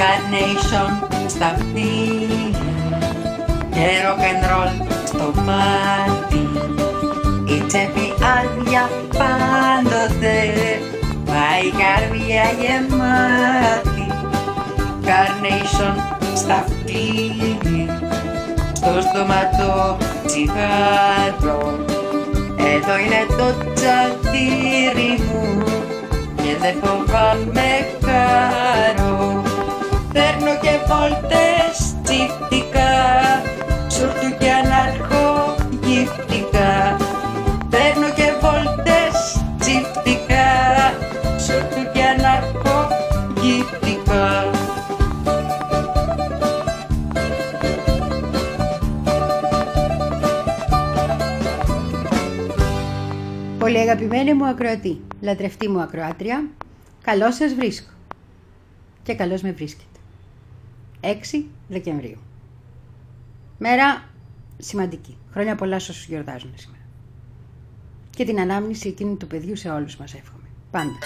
Carnation στα αυτιά και rock and roll στο μάτι. Η τσέπη άδεια πάντοτε. Μα η καρδιά γεμάτη. Carnation στα αυτιά στο στόμα το τσιγάρο. Εδώ είναι το τσαντήρι μου. Και δεν φοβάμαι χαρό Παίρνω και βόλτες τσιφτικά Σουρτου και ανάρχω γυφτικά Παίρνω και βόλτες τσιφτικά Σουρτου και ανάρχω γυφτικά Πολύ αγαπημένη μου ακροατή, λατρευτή μου ακροάτρια, καλώς σας βρίσκω. Και καλώς με βρίσκετε. 6 Δεκεμβρίου. Μέρα σημαντική. Χρόνια πολλά σε όσους γιορτάζουν σήμερα. Και την ανάμνηση εκείνου του παιδιού σε όλους μας εύχομαι. Πάντα.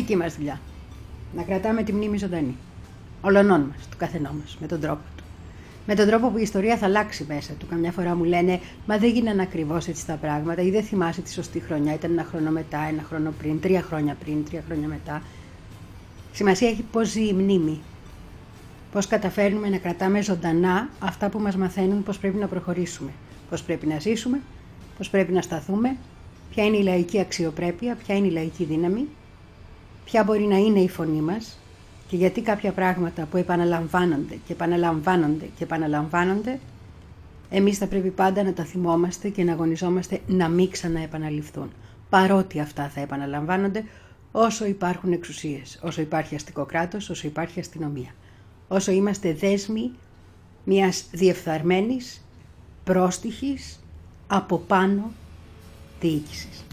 Δική μας δουλειά. Να κρατάμε τη μνήμη ζωντανή. Ολονών μας, του καθενός μας, με τον τρόπο του. Με τον τρόπο που η ιστορία θα αλλάξει μέσα του. Καμιά φορά μου λένε Μα δεν γίνανε ακριβώς έτσι τα πράγματα, ή δεν θυμάσαι τη σωστή χρονιά. Ήταν ένα χρόνο μετά, ένα χρόνο πριν, τρία χρόνια πριν, τρία χρόνια μετά. Σημασία έχει πώς ζει η μνήμη. Πώς καταφέρνουμε να κρατάμε ζωντανά αυτά που μας μαθαίνουν πώς πρέπει να προχωρήσουμε. Πώς πρέπει να ζήσουμε, πώς πρέπει να σταθούμε, ποια είναι η λαϊκή αξιοπρέπεια, ποια είναι η λαϊκή δύναμη, ποια μπορεί να είναι η φωνή μας και γιατί κάποια πράγματα που επαναλαμβάνονται και επαναλαμβάνονται και επαναλαμβάνονται εμείς θα πρέπει πάντα να τα θυμόμαστε και να αγωνιζόμαστε να μην ξαναεπαναληφθούν. Παρότι αυτά θα επαναλαμβάνονται όσο υπάρχουν εξουσίες, όσο υπάρχει αστικό κράτος, όσο υπάρχει αστυνομία. Όσο είμαστε δέσμοι μιας διεφθαρμένης, πρόστιχης, από πάνω διοίκησης.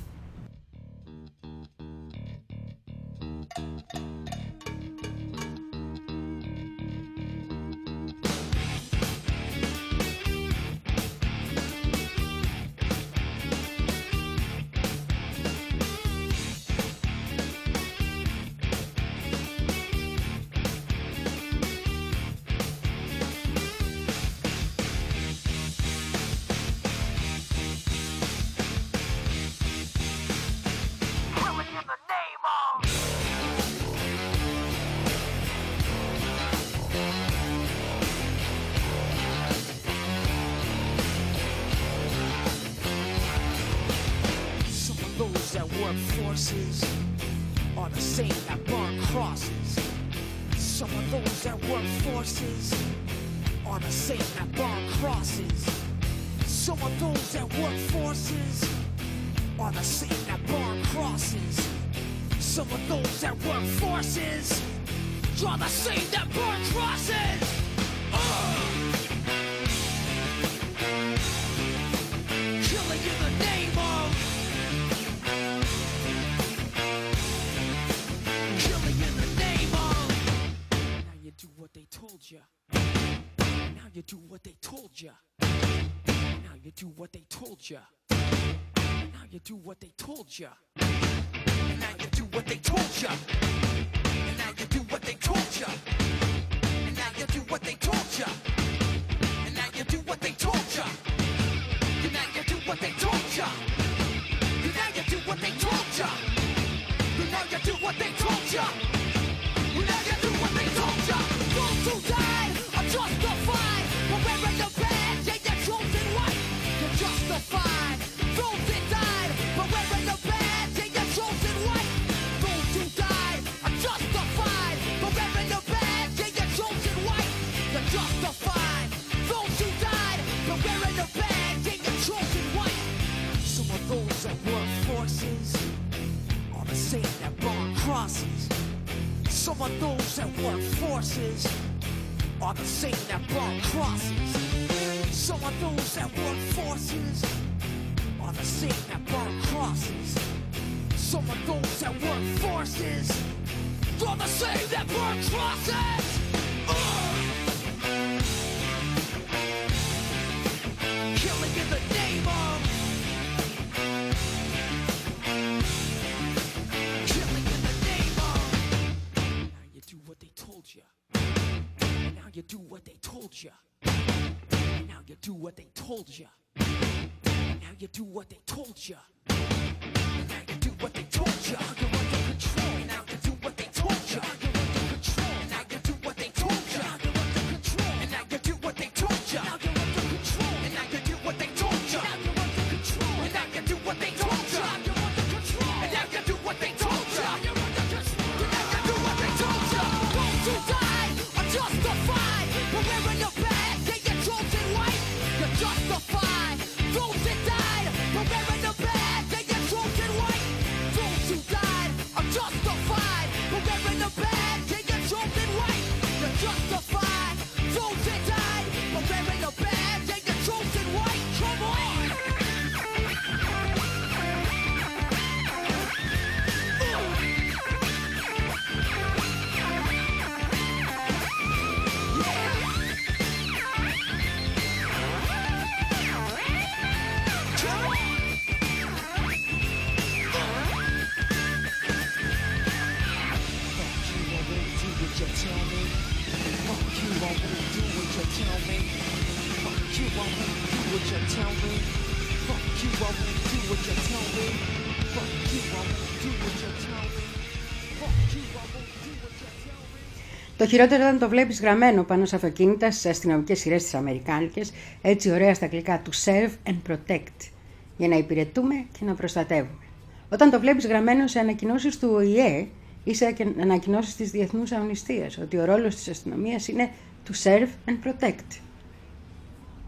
Το χειρότερο ήταν το βλέπεις γραμμένο πάνω σε αυτοκίνητα στι αστυνομικές σειρές τη Αμερικάνικες, έτσι ωραία στα αγγλικά, to serve and protect, για να υπηρετούμε και να προστατεύουμε. Όταν το βλέπεις γραμμένο σε ανακοινώσεις του ΟΗΕ ή σε ανακοινώσεις της Διεθνούς Αμνηστίας, ότι ο ρόλος της αστυνομίας είναι to serve and protect.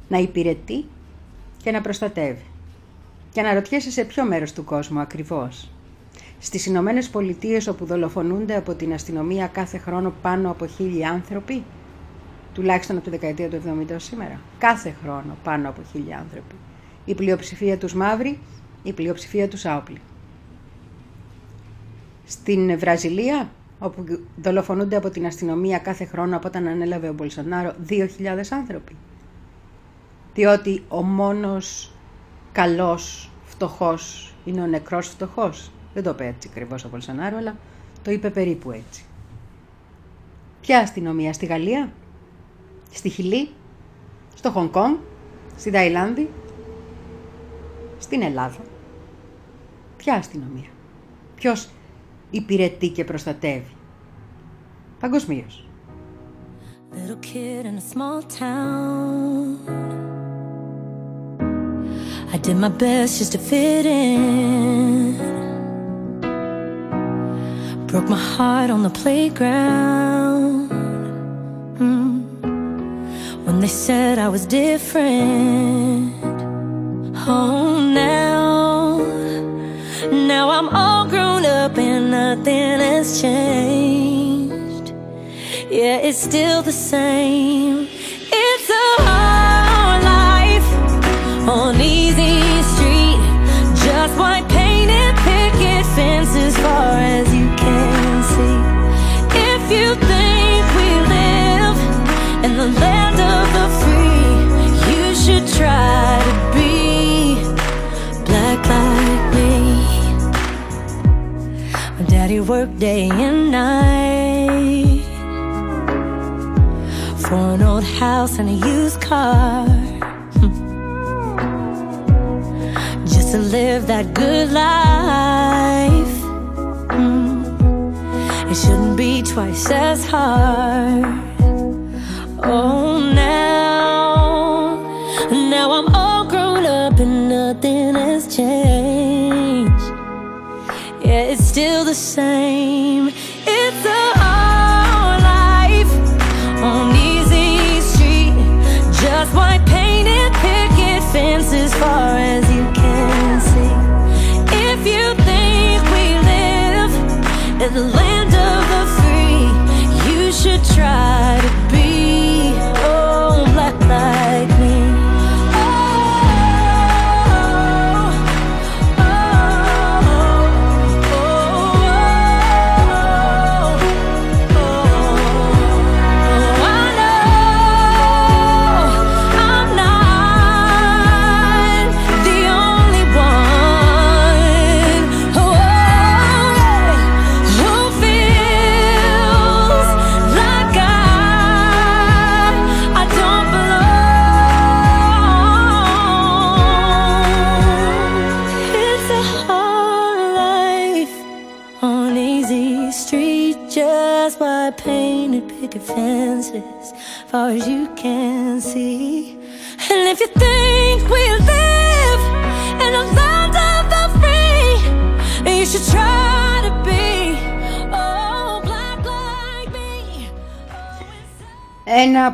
Να υπηρετεί και να προστατεύει. Και αναρωτιέσαι σε ποιο μέρος του κόσμου ακριβώς. Στις Ηνωμένες Πολιτείες όπου δολοφονούνται από την αστυνομία κάθε χρόνο πάνω από χίλιοι άνθρωποι, τουλάχιστον από τη δεκαετία του 70 σήμερα, κάθε χρόνο πάνω από χίλιοι άνθρωποι. Η πλειοψηφία τους μαύροι, η πλειοψηφία τους άοπλοι. Στην Βραζιλία, όπου δολοφονούνται από την αστυνομία κάθε χρόνο από όταν ανέλαβε ο Μπολσονάρο 2.000 άνθρωποι. Διότι ο μόνος καλός φτωχός είναι ο νεκρός φτωχός. Δεν το είπε έτσι ακριβώς ο Μπολσονάρο, αλλά το είπε περίπου έτσι. Ποια αστυνομία στη Γαλλία, στη Χιλή, στο Χονγκ Κονγκ, στη Ταϊλάνδη, στην Ελλάδα. Ποια αστυνομία. Ποιος υπηρετεί και προστατεύει. Παγκοσμίως. Little kid in a small town I did my best just to fit in Broke my heart on the playground. Mm. When they said I was different. Oh, now. Now I'm all grown up and nothing has changed. Yeah, it's still the same. It's a hard life on easy street. Just picket fence as far as you can see. If you think we live in the land of the free, you should try to be black like me. My daddy worked day and night for an old house and a used car. To live that good life. Mm. It shouldn't be twice as hard. Oh, now, now I'm all grown up and nothing has changed. Yeah, it's still the same.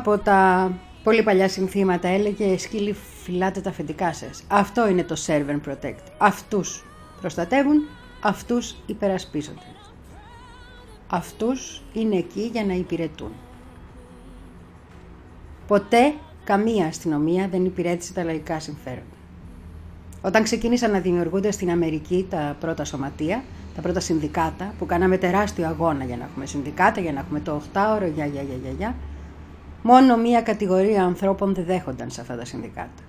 Από τα πολύ παλιά συνθήματα έλεγε «Σκύλοι φυλάτε τα αφεντικά σας». Αυτό είναι το Serve and Protect. Αυτούς προστατεύουν, αυτούς υπερασπίζονται. Αυτούς είναι εκεί για να υπηρετούν. Ποτέ καμία αστυνομία δεν υπηρέτησε τα λαϊκά συμφέροντα. Όταν ξεκίνησαν να δημιουργούνται στην Αμερική τα πρώτα σωματεία, τα πρώτα συνδικάτα, που κάναμε τεράστιο αγώνα για να έχουμε συνδικάτα, για να έχουμε το 8ωρο, για, για, για, για, για, μόνο μία κατηγορία ανθρώπων δεν δέχονταν σε αυτά τα συνδικάτα.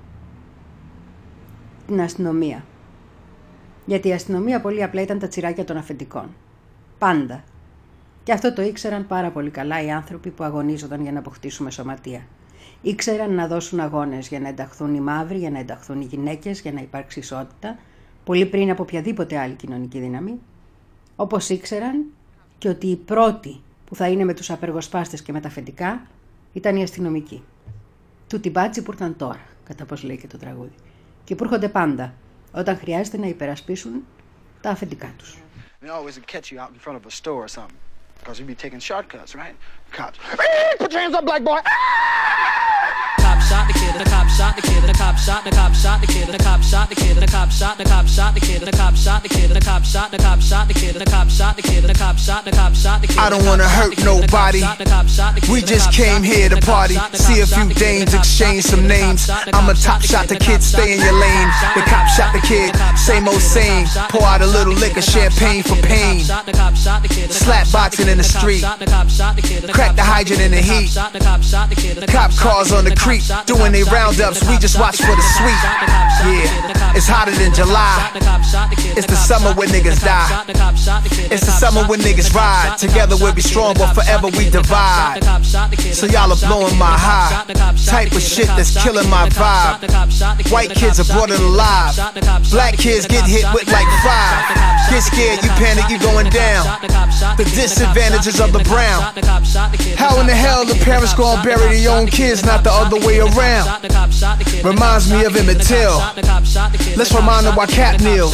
Την αστυνομία. Γιατί η αστυνομία πολύ απλά ήταν τα τσιράκια των αφεντικών. Πάντα. Και αυτό το ήξεραν πάρα πολύ καλά οι άνθρωποι που αγωνίζονταν για να αποκτήσουμε σωματεία. Ήξεραν να δώσουν αγώνες για να ενταχθούν οι μαύροι, για να ενταχθούν οι γυναίκες, για να υπάρξει ισότητα, πολύ πριν από οποιαδήποτε άλλη κοινωνική δύναμη. Όπως ήξεραν και ότι οι πρώτοι που θα είναι με τους απεργοσπάστες και με τα αφεντικά ήταν οι αστυνομικοί. Τούτοι μπάτσι που ήρθαν τώρα, κατά πώς λέει και το τραγούδι. Και που έρχονται πάντα, όταν χρειάζεται να υπερασπίσουν τα αφεντικά τους. They always catch you out in front of a store or something. Because you be taking shortcuts, right? Cops. Put your hands up, black boy. cop shot the kid, the cop shot the kid, the cop shot, the cop shot the kid, the cop shot the kid, the cop shot, the cop shot the kid, the cop shot the kid, the cop shot, the cop shot the kid, the cop shot the kid, the cop shot, the cop shot the kid. I don't wanna hurt nobody. We just came here to party, see a few dames, exchange some names. I'm a top shot the kid, stay in your lane. The cop shot the kid, same old same. Pour out a little liquor, champagne for pain. Slap boxing in the street, the hydrant in the heat. Cop cars on the creek, doing they roundups. We just watch for the sweet. Yeah, it's hotter than July. It's the summer when niggas die. It's the summer when niggas ride. Together we'll be strong, but forever we divide. So y'all are blowing my high. Type of shit that's killing my vibe. White kids are brought it alive. Black kids get hit with like five. Get scared, you panic, you going down. The disadvantages of the brown. How in the hell the parents gonna bury their own kids, not the other way around? Reminds me of Emmett Till. Let's remind them why Cap kneels.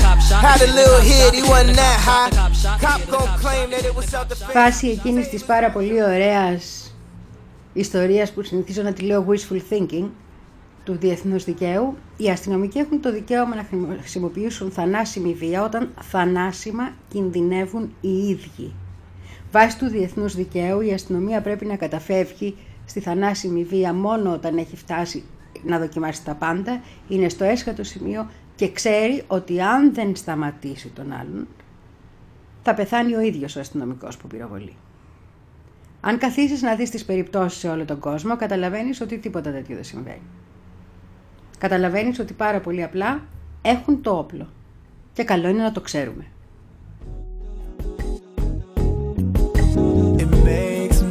Had a little hit, he wasn't that high. Cop gon' claim that it was self-defense. Φάση εκείνης της πάρα πολύ ωραίας ιστορίας που συνηθίζω να τη λέω wishful thinking του διεθνούς δικαίου, οι αστυνομικοί έχουν το δικαίωμα να χρησιμοποιήσουν θανάσιμη βία όταν θανάσιμα κινδυνεύουν οι ίδιοι. Βάσει του διεθνούς δικαίου η αστυνομία πρέπει να καταφεύγει στη θανάσιμη βία μόνο όταν έχει φτάσει να δοκιμάσει τα πάντα, είναι στο έσχατο σημείο και ξέρει ότι αν δεν σταματήσει τον άλλον θα πεθάνει ο ίδιος ο αστυνομικός που πυροβολεί. Αν καθίσεις να δεις τις περιπτώσεις σε όλο τον κόσμο, καταλαβαίνεις ότι τίποτα τέτοιο δεν συμβαίνει. Καταλαβαίνεις ότι πάρα πολύ απλά έχουν το όπλο. Και καλό είναι να το ξέρουμε. It makes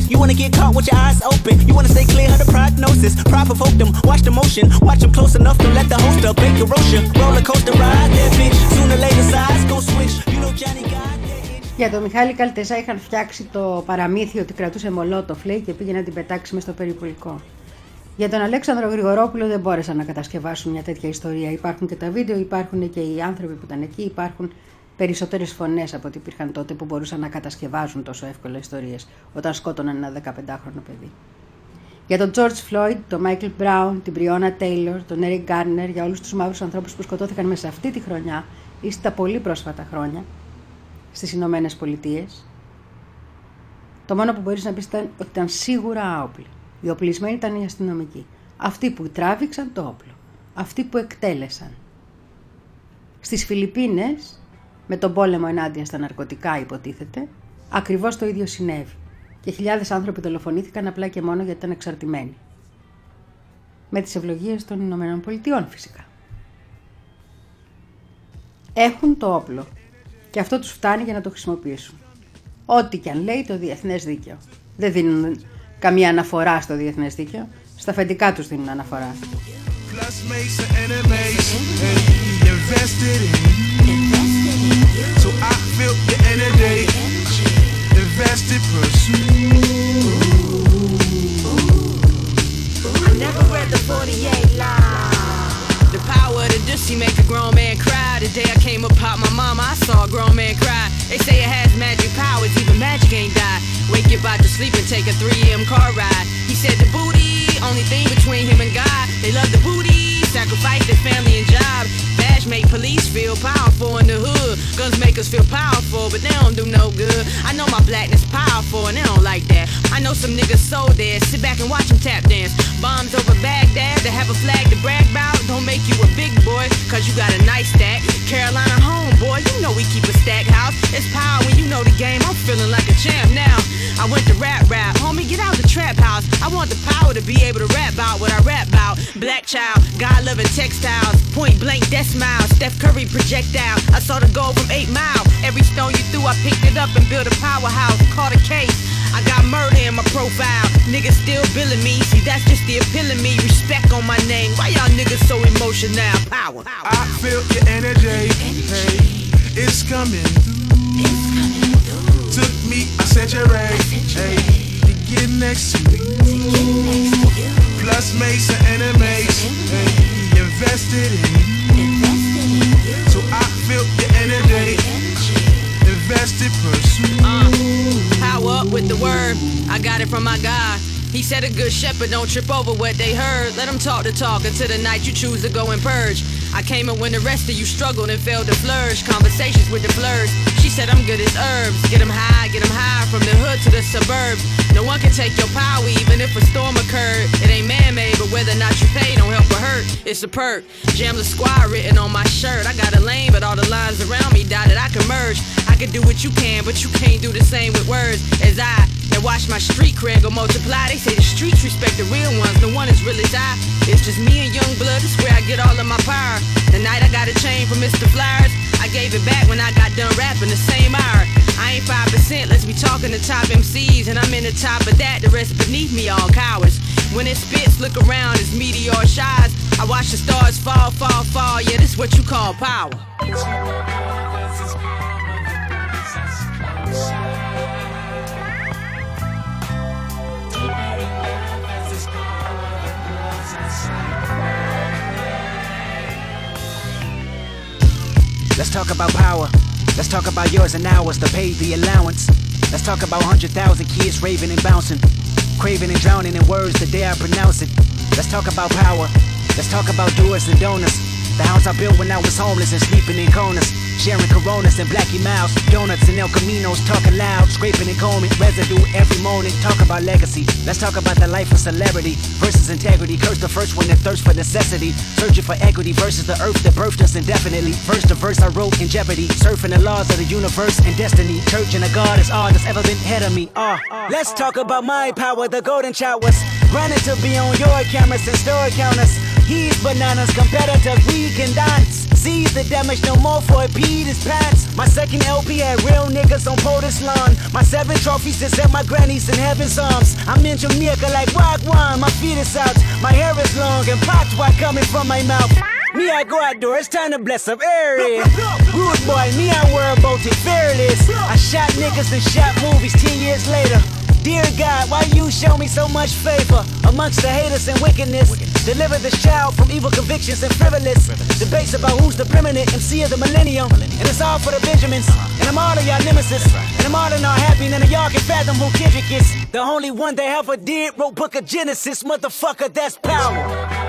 focus. You wanna get caught with your eyes open. You wanna stay clear of the prognosis. Pride provoke them. Watch the motion. Watch them close enough to let the host up. Bake Rocha. Roller coaster ride that bitch. Sooner or later, sides gon' switch. You know Johnny got that itch. Για τον Μιχάλη Καλτεζά είχαν φτιάξει το παραμύθι ότι κρατούσε μολότοφ λέει και πήγε να την πετάξει με στο περιπολικό. Για τον Αλέξανδρο Γρηγορόπουλο δεν μπόρεσαν να κατασκευάσουν μια τέτοια ιστορία. Υπάρχουν και τα βίντεο, υπάρχουν και οι άνθρωποι που ήταν εκεί, υπάρχουν περισσότερες φωνές από ό,τι υπήρχαν τότε που μπορούσαν να κατασκευάζουν τόσο εύκολα ιστορίες όταν σκότωναν ένα 15χρονο παιδί. Για τον George Floyd, τον Michael Brown, την Breonna Taylor, τον Eric Garner, για όλους τους μαύρους ανθρώπους που σκοτώθηκαν μέσα σε αυτή τη χρονιά ή στα πολύ πρόσφατα χρόνια στις Ηνωμένε Πολιτείες, το μόνο που μπορείς να πεις ήταν ότι ήταν σίγουρα άοπλοι. Οι οπλισμένοι ήταν οι αστυνομικοί. Αυτοί που τράβηξαν το όπλο. Αυτοί που εκτέλεσαν. Στις Φιλιππίνες, με τον πόλεμο ενάντια στα ναρκωτικά υποτίθεται, ακριβώς το ίδιο συνέβη. Και χιλιάδες άνθρωποι δολοφονήθηκαν απλά και μόνο γιατί ήταν εξαρτημένοι. Με τις ευλογίες των Ηνωμένων Πολιτειών φυσικά. Έχουν το όπλο και αυτό τους φτάνει για να το χρησιμοποιήσουν. Ό,τι και αν λέει το διεθνές δίκαιο. Δεν δίνουν καμία αναφορά στο διεθνές δίκαιο. Στα αφεντικά τους δίνουν αναφορά. So I feel the energy, invested pursuit. I never read the 48 line. The power of the dissy make a grown man cry. The day I came up out my mama, I saw a grown man cry. They say it has magic powers, even magic ain't die. Wake you out to sleep and take a 3M car ride. He said the booty, only thing between him and God. They love the booty, sacrifice their family and job. Badge make police feel powerful in the hood. Guns make us feel powerful, but they don't do no good. I know my blackness powerful and they don't like that. I know some niggas so dead. Sit back and watch them tap dance. Bombs over Baghdad, they have a flag to brag about. Don't make you a big boy, cause you got a nice stack. Carolina home, boy, you know we keep a stack house. It's power when you know the game. I'm feeling like a champ now. I went to rap rap, homie, get out the trap house. I want the power to be able to rap about what I rap about. Black child, God loving textiles, point blank death Steph Curry projectile. I saw the goal from eight mile. Every stone you threw, I picked it up and built a powerhouse. Caught a case. I got murder in my profile. Niggas still billing me. See, that's just the appeal of me. Respect on my name. Why y'all niggas so emotional? Power. I feel your energy, hey, it's coming through. Took me, I said right, hey, to get next to me. Plus mates and enemies, hey, invested in. So I feel your energy, invested pursuit. Uh, power up with the word. I got it from my God. He said a good shepherd don't trip over what they heard. Let them talk the talk until the night you choose to go and purge. I came in when the rest of you struggled and failed to flourish. Conversations with the flirts. She said I'm good as herbs. Get them high, get them high from the hood to the suburbs. No one can take your power even if a storm occurred. It ain't man-made, but whether or not you pay don't help or hurt. It's a perk. Jam the squad written on my shirt. I got a lane, but all the lines around me dotted. I can merge. I can do what you can, but you can't do the same with words as I. And watch my street cred go multiply. They say the streets respect the real ones. No one is really I. It's just me and young blood. That's where I get all of my power. The night I got a chain from Mr. Flyers, I gave it back when I got done rapping the same hour. I ain't five percent. Let's be talking to top MCs, and I'm in the top of that. The rest beneath me, all cowards. When it spits, look around. It's meteor shines. I watch the stars fall, fall, fall. Yeah, this what you call power. Let's talk about power. Let's talk about yours and ours to pay the allowance. Let's talk about 100,000 kids raving and bouncing, craving and drowning in words the day I pronounce it. Let's talk about power. Let's talk about doers and donors. The house I built when I was homeless and sleeping in corners. Sharing coronas and blackie mouse, donuts and El Caminos, talking loud, scraping and combing, residue every morning. Talk about legacy. Let's talk about the life of celebrity versus integrity. Curse the first one that thirsts for necessity, searching for equity versus the earth that birthed us indefinitely. First the verse I wrote in jeopardy, surfing the laws of the universe and destiny. Church and a God is all that's ever been ahead of me. Ah, let's talk about my power, the golden showers. Granted to be on your cameras and store counters. He's bananas, competitors, we can dance. MCs the damage no more for it peed his pants. My second LP had real niggas on POTUS lawn. My seven trophies is at my granny's in heaven's arms. I'm in Jamaica like rock one. My feet is out, my hair is long and popped white coming from my mouth. Me, I go outdoors, time to bless up area. Rude boy, me, I worry about it fearless. I shot niggas and shot movies 10 years later. Dear God, why you show me so much favor amongst the haters and wickedness? Deliver the child from evil convictions and frivolous debates about who's the preeminent MC of the millennium. And it's all for the Benjamins. And I'm all of y'all nemesis. And I'm all in all happy. None of y'all can fathom who Kendrick is. The only one that ever did wrote Book of Genesis. Motherfucker, that's power.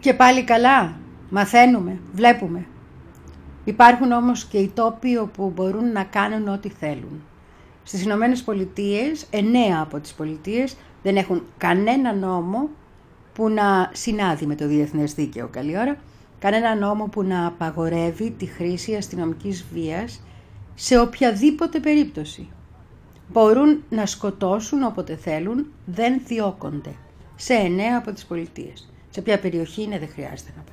Και πάλι καλά. Μαθαίνουμε, βλέπουμε. Υπάρχουν όμως και οι τόποι όπου μπορούν να κάνουν ό,τι θέλουν. Στις Ηνωμένες Πολιτείες, εννέα από τις πολιτείες δεν έχουν κανένα νόμο που να συνάδει με το διεθνές δίκαιο, καλή ώρα, κανένα νόμο που να απαγορεύει τη χρήση αστυνομικής βίας σε οποιαδήποτε περίπτωση. Μπορούν να σκοτώσουν όποτε θέλουν, δεν διώκονται. Σε εννέα από τις πολιτείες. Σε ποια περιοχή είναι δεν χρειάζεται να πω.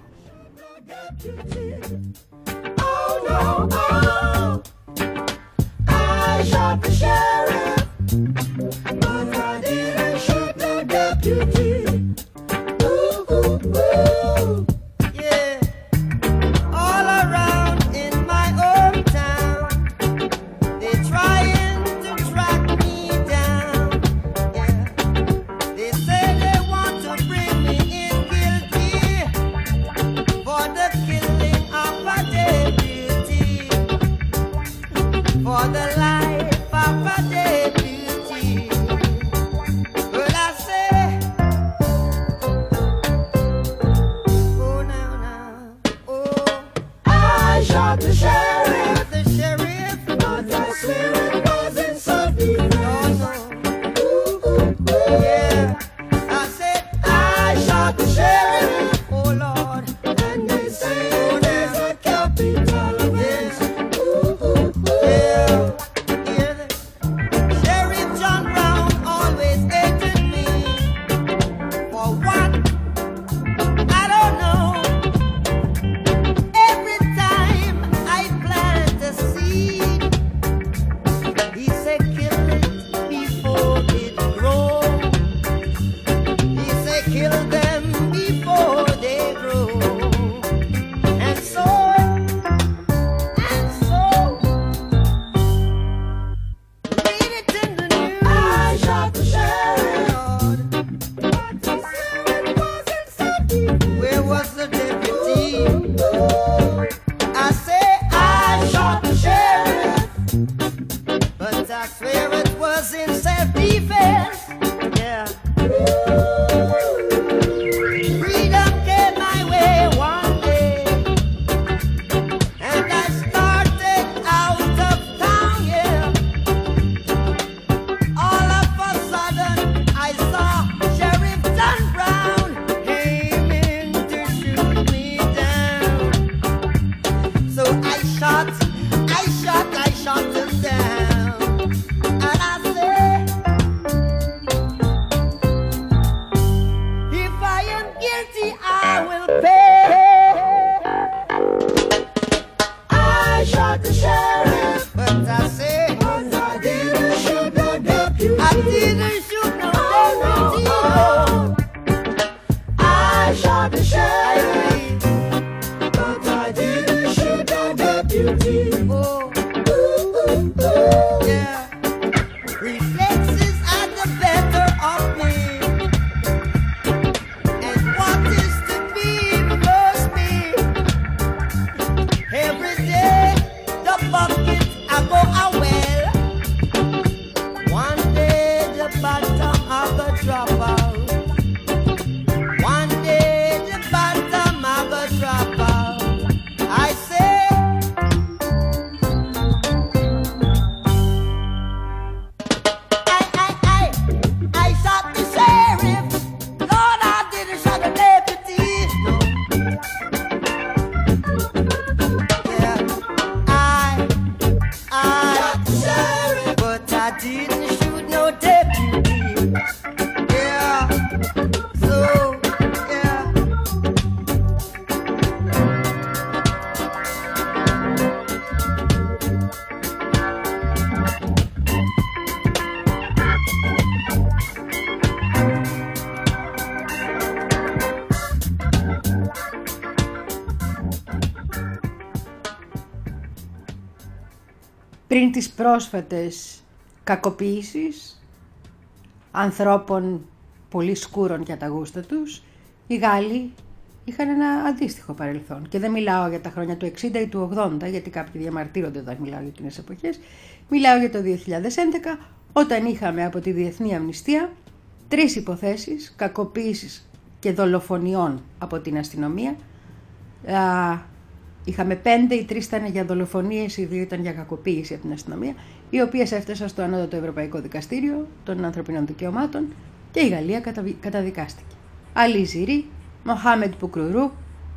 I shot the sheriff, but I didn't shoot the deputy. you πριν τις πρόσφατες κακοποίησεις ανθρώπων πολύ σκούρων για τα γούστα τους, οι Γάλλοι είχαν ένα αντίστοιχο παρελθόν. Και δεν μιλάω για τα χρόνια του 60 ή του 80, γιατί κάποιοι διαμαρτύρονται όταν μιλάω για εκείνες εποχές. Μιλάω για το 2011, όταν είχαμε από τη Διεθνή Αμνηστία τρεις υποθέσεις κακοποίησης και δολοφονιών από την αστυνομία. Α, είχαμε πέντε, οι τρεις ήταν για δολοφονίες, οι δύο ήταν για κακοποίηση από την αστυνομία, οι οποίες έφτασαν στο Ανώτατο Ευρωπαϊκό Δικαστήριο των Ανθρωπινών Δικαιωμάτων και η Γαλλία καταβι- καταδικάστηκε. Αλή Ζηρή, Μοχάμετ Πουκρουρού,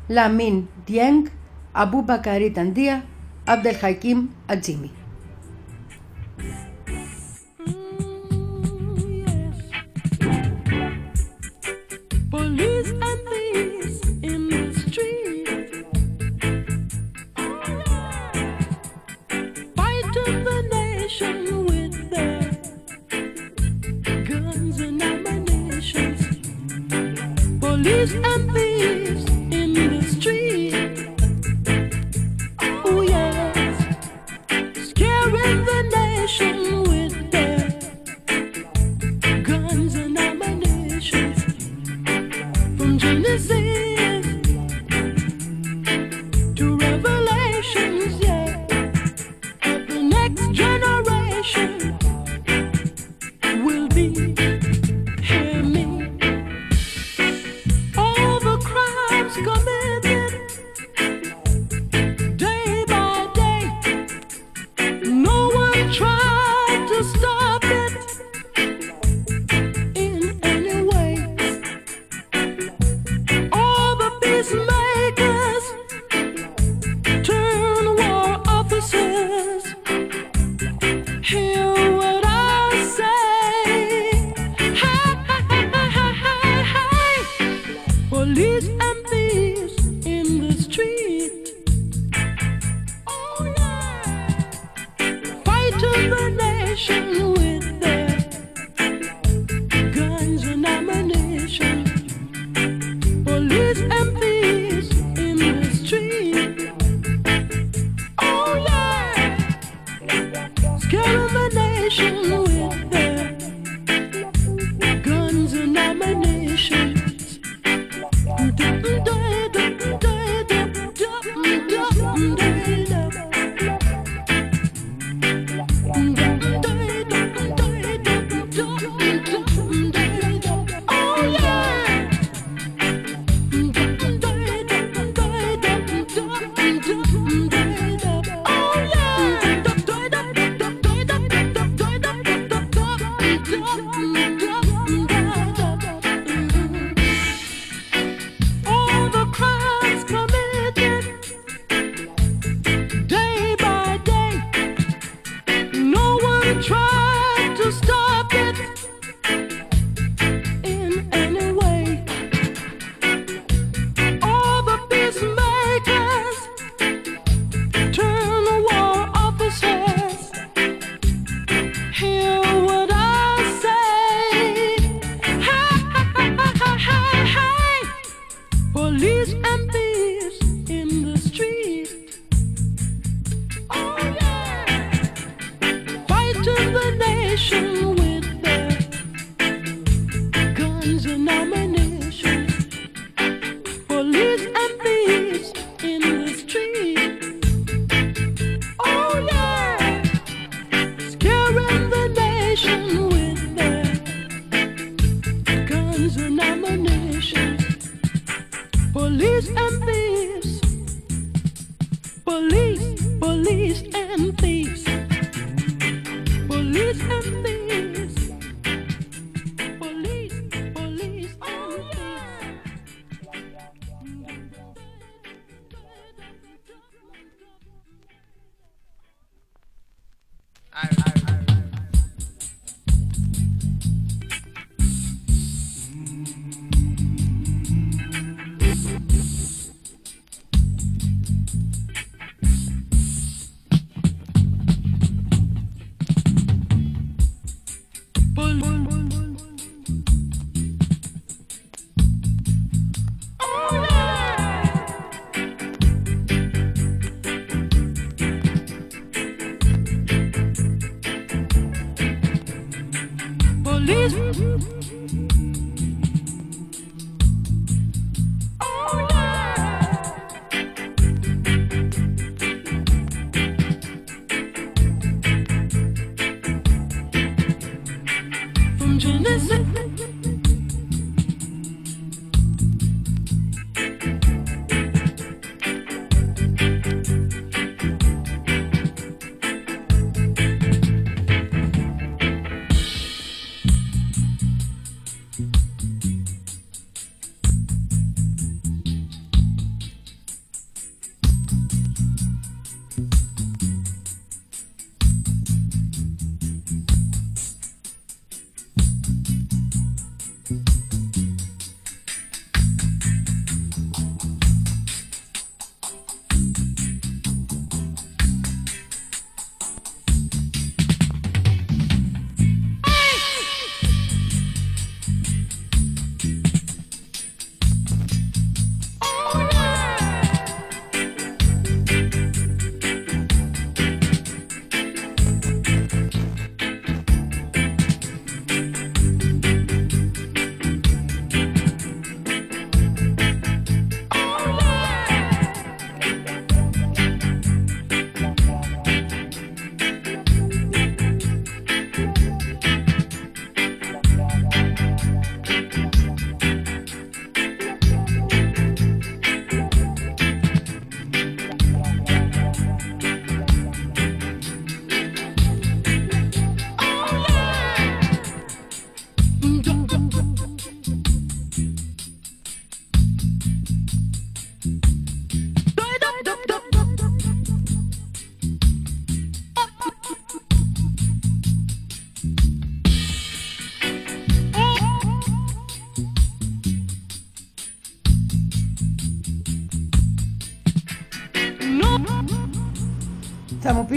Λαμίν Διέγκ, Αμπού Μπακαρί Ταντία, Αμπτελ Χακίμ Ατζίμι.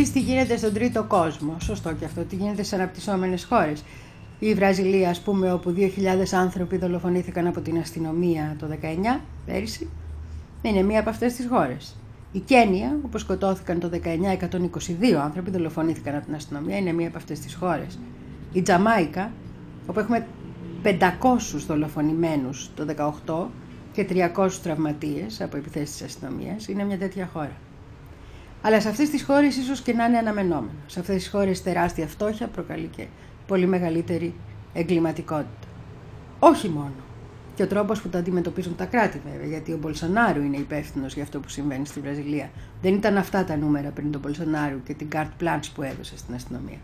Θα μου πεις τι γίνεται στον τρίτο κόσμο; Σωστό και αυτό. Τι γίνεται σε αναπτυσσόμενες χώρες; Η Βραζιλία, ας πούμε, όπου 2.000 άνθρωποι δολοφονήθηκαν από την αστυνομία το 19, πέρυσι, είναι μία από αυτές τις χώρες. Η Κένια, όπου σκοτώθηκαν το 19 122 άνθρωποι, δολοφονήθηκαν από την αστυνομία, είναι μία από αυτές τις χώρες. Η Τζαμάικα, όπου έχουμε 500 δολοφονημένους το 18 και 300 τραυματίες από επιθέσεις της αστυνομίας, είναι μια τέτοια χώρα. Αλλά σε αυτές τις χώρες ίσως και να είναι αναμενόμενο. Σε αυτές τις χώρες τεράστια φτώχεια προκαλεί και πολύ μεγαλύτερη εγκληματικότητα. Όχι μόνο. Και ο τρόπος που τα αντιμετωπίζουν τα κράτη βέβαια, γιατί ο Μπολσονάρου είναι υπεύθυνος για αυτό που συμβαίνει στη Βραζιλία. Δεν ήταν αυτά τα νούμερα πριν τον Μπολσονάρου και την carte blanche που έδωσε στην αστυνομία.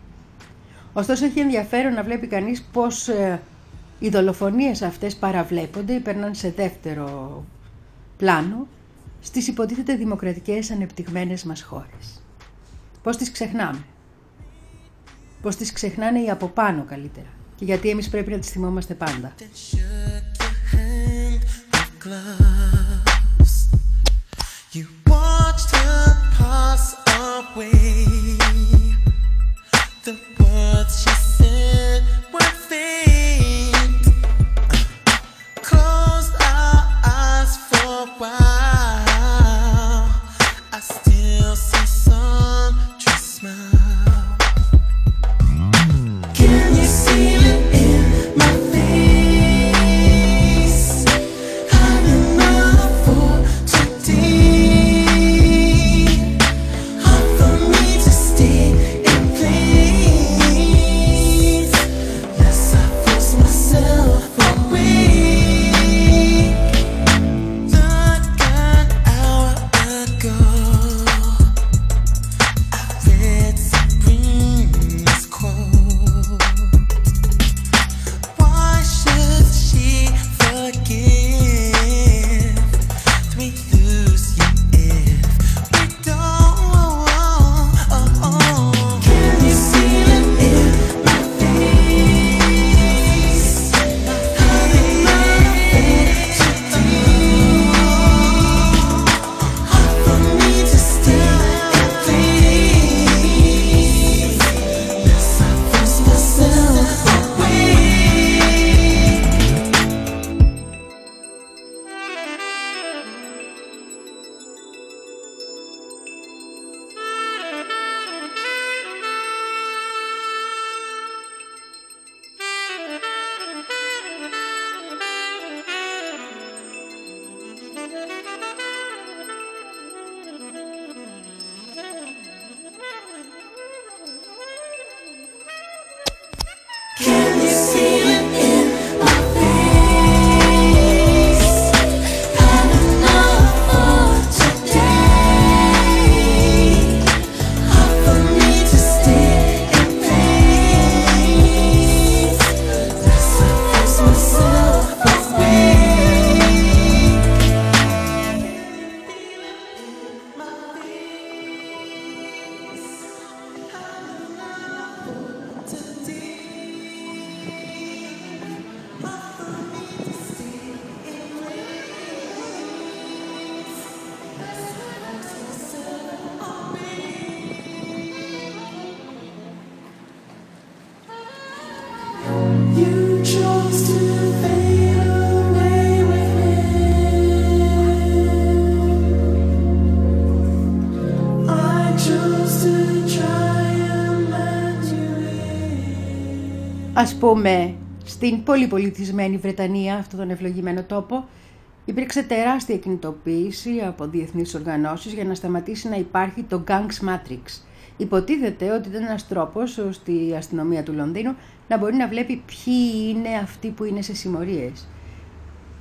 Ωστόσο έχει ενδιαφέρον να βλέπει κανείς πώς ε, οι δολοφονίες αυτές παραβλέπονται ή περνάνε σε δεύτερο πλάνο στις υποτίθεται δημοκρατικές ανεπτυγμένες μας χώρες. Πώς τις ξεχνάμε; Πώς τις ξεχνάνε οι από πάνω καλύτερα; Και γιατί εμείς πρέπει να τις θυμόμαστε πάντα; You in. Ας πούμε, στην πολυπολιτισμένη Βρετανία, αυτόν τον ευλογημένο τόπο, υπήρξε τεράστια κινητοποίηση από διεθνείς οργανώσεις για να σταματήσει να υπάρχει το Gangs Matrix. Υποτίθεται ότι ήταν ένας τρόπος ώστε η αστυνομία του Λονδίνου να μπορεί να βλέπει ποιοι είναι αυτοί που είναι σε συμμορίες.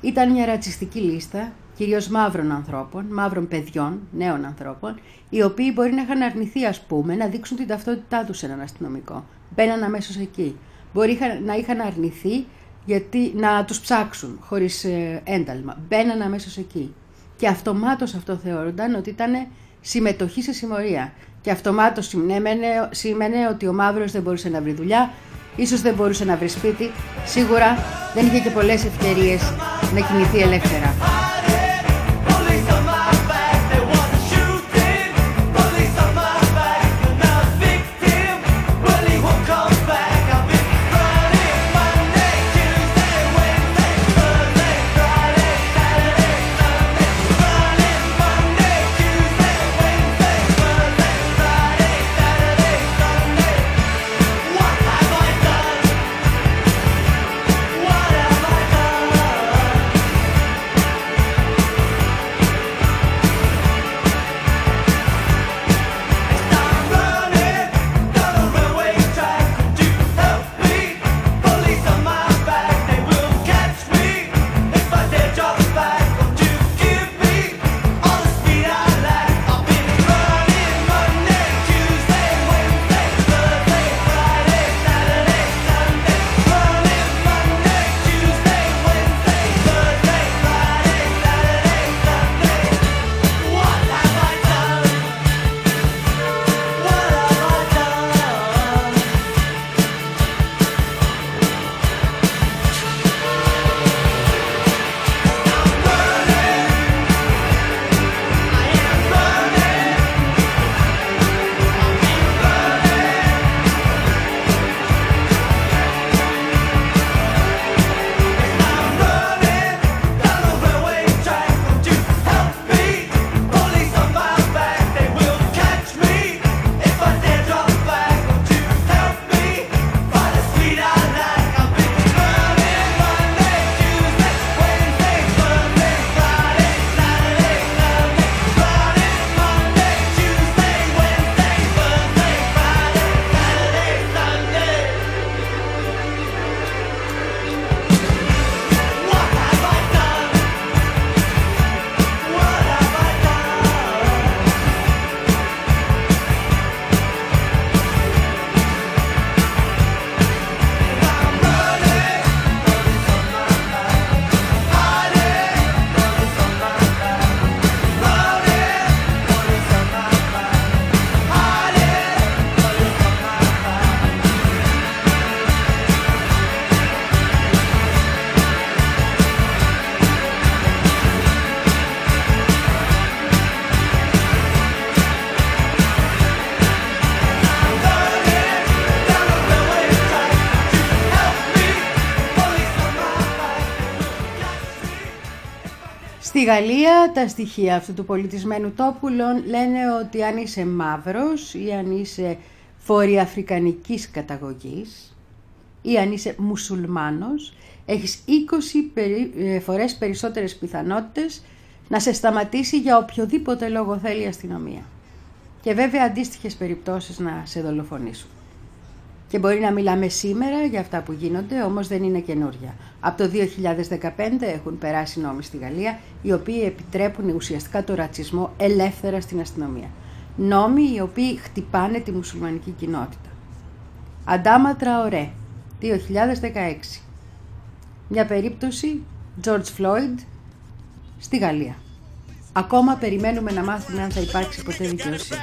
Ήταν μια ρατσιστική λίστα, κυρίως μαύρων ανθρώπων, μαύρων παιδιών, νέων ανθρώπων, οι οποίοι μπορεί να είχαν αρνηθεί, ας πούμε, να δείξουν την ταυτότητά τους σε έναν αστυνομικό. Μπαίναν αμέσως εκεί. Μπορεί είχαν- να είχαν αρνηθεί γιατί να τους ψάξουν χωρίς ε, ένταλμα. Μπαίναν αμέσως εκεί. Και αυτομάτως αυτό θεωρούνταν ότι ήταν συμμετοχή σε συμμορία. Και αυτομάτως σημαίνε, σήμαινε ότι ο μαύρος δεν μπορούσε να βρει δουλειά, ίσως δεν μπορούσε να βρει σπίτι, σίγουρα δεν είχε και πολλές ευκαιρίες να κινηθεί ελεύθερα. Στη Γαλλία τα στοιχεία αυτού του πολιτισμένου τόπου λον- λένε ότι αν είσαι μαύρος ή αν είσαι βορειοαφρικανικής καταγωγής ή αν είσαι μουσουλμάνος, έχεις 20 περι- ε, φορές περισσότερες πιθανότητες να σε σταματήσει για οποιοδήποτε λόγο θέλει η αστυνομία. Και βέβαια αντίστοιχες περιπτώσεις να σε δολοφονήσουν. Και μπορεί να μιλάμε σήμερα για αυτά που γίνονται, όμως δεν είναι καινούρια. Από το 2015 έχουν περάσει νόμοι στη Γαλλία, οι οποίοι επιτρέπουν ουσιαστικά το ρατσισμό ελεύθερα στην αστυνομία. Νόμοι οι οποίοι χτυπάνε τη μουσουλμανική κοινότητα. Αντάμα Τραωρέ, 2016. Μια περίπτωση George Floyd στη Γαλλία. Ακόμα περιμένουμε να μάθουμε αν θα υπάρξει ποτέ δικαιοσύνη.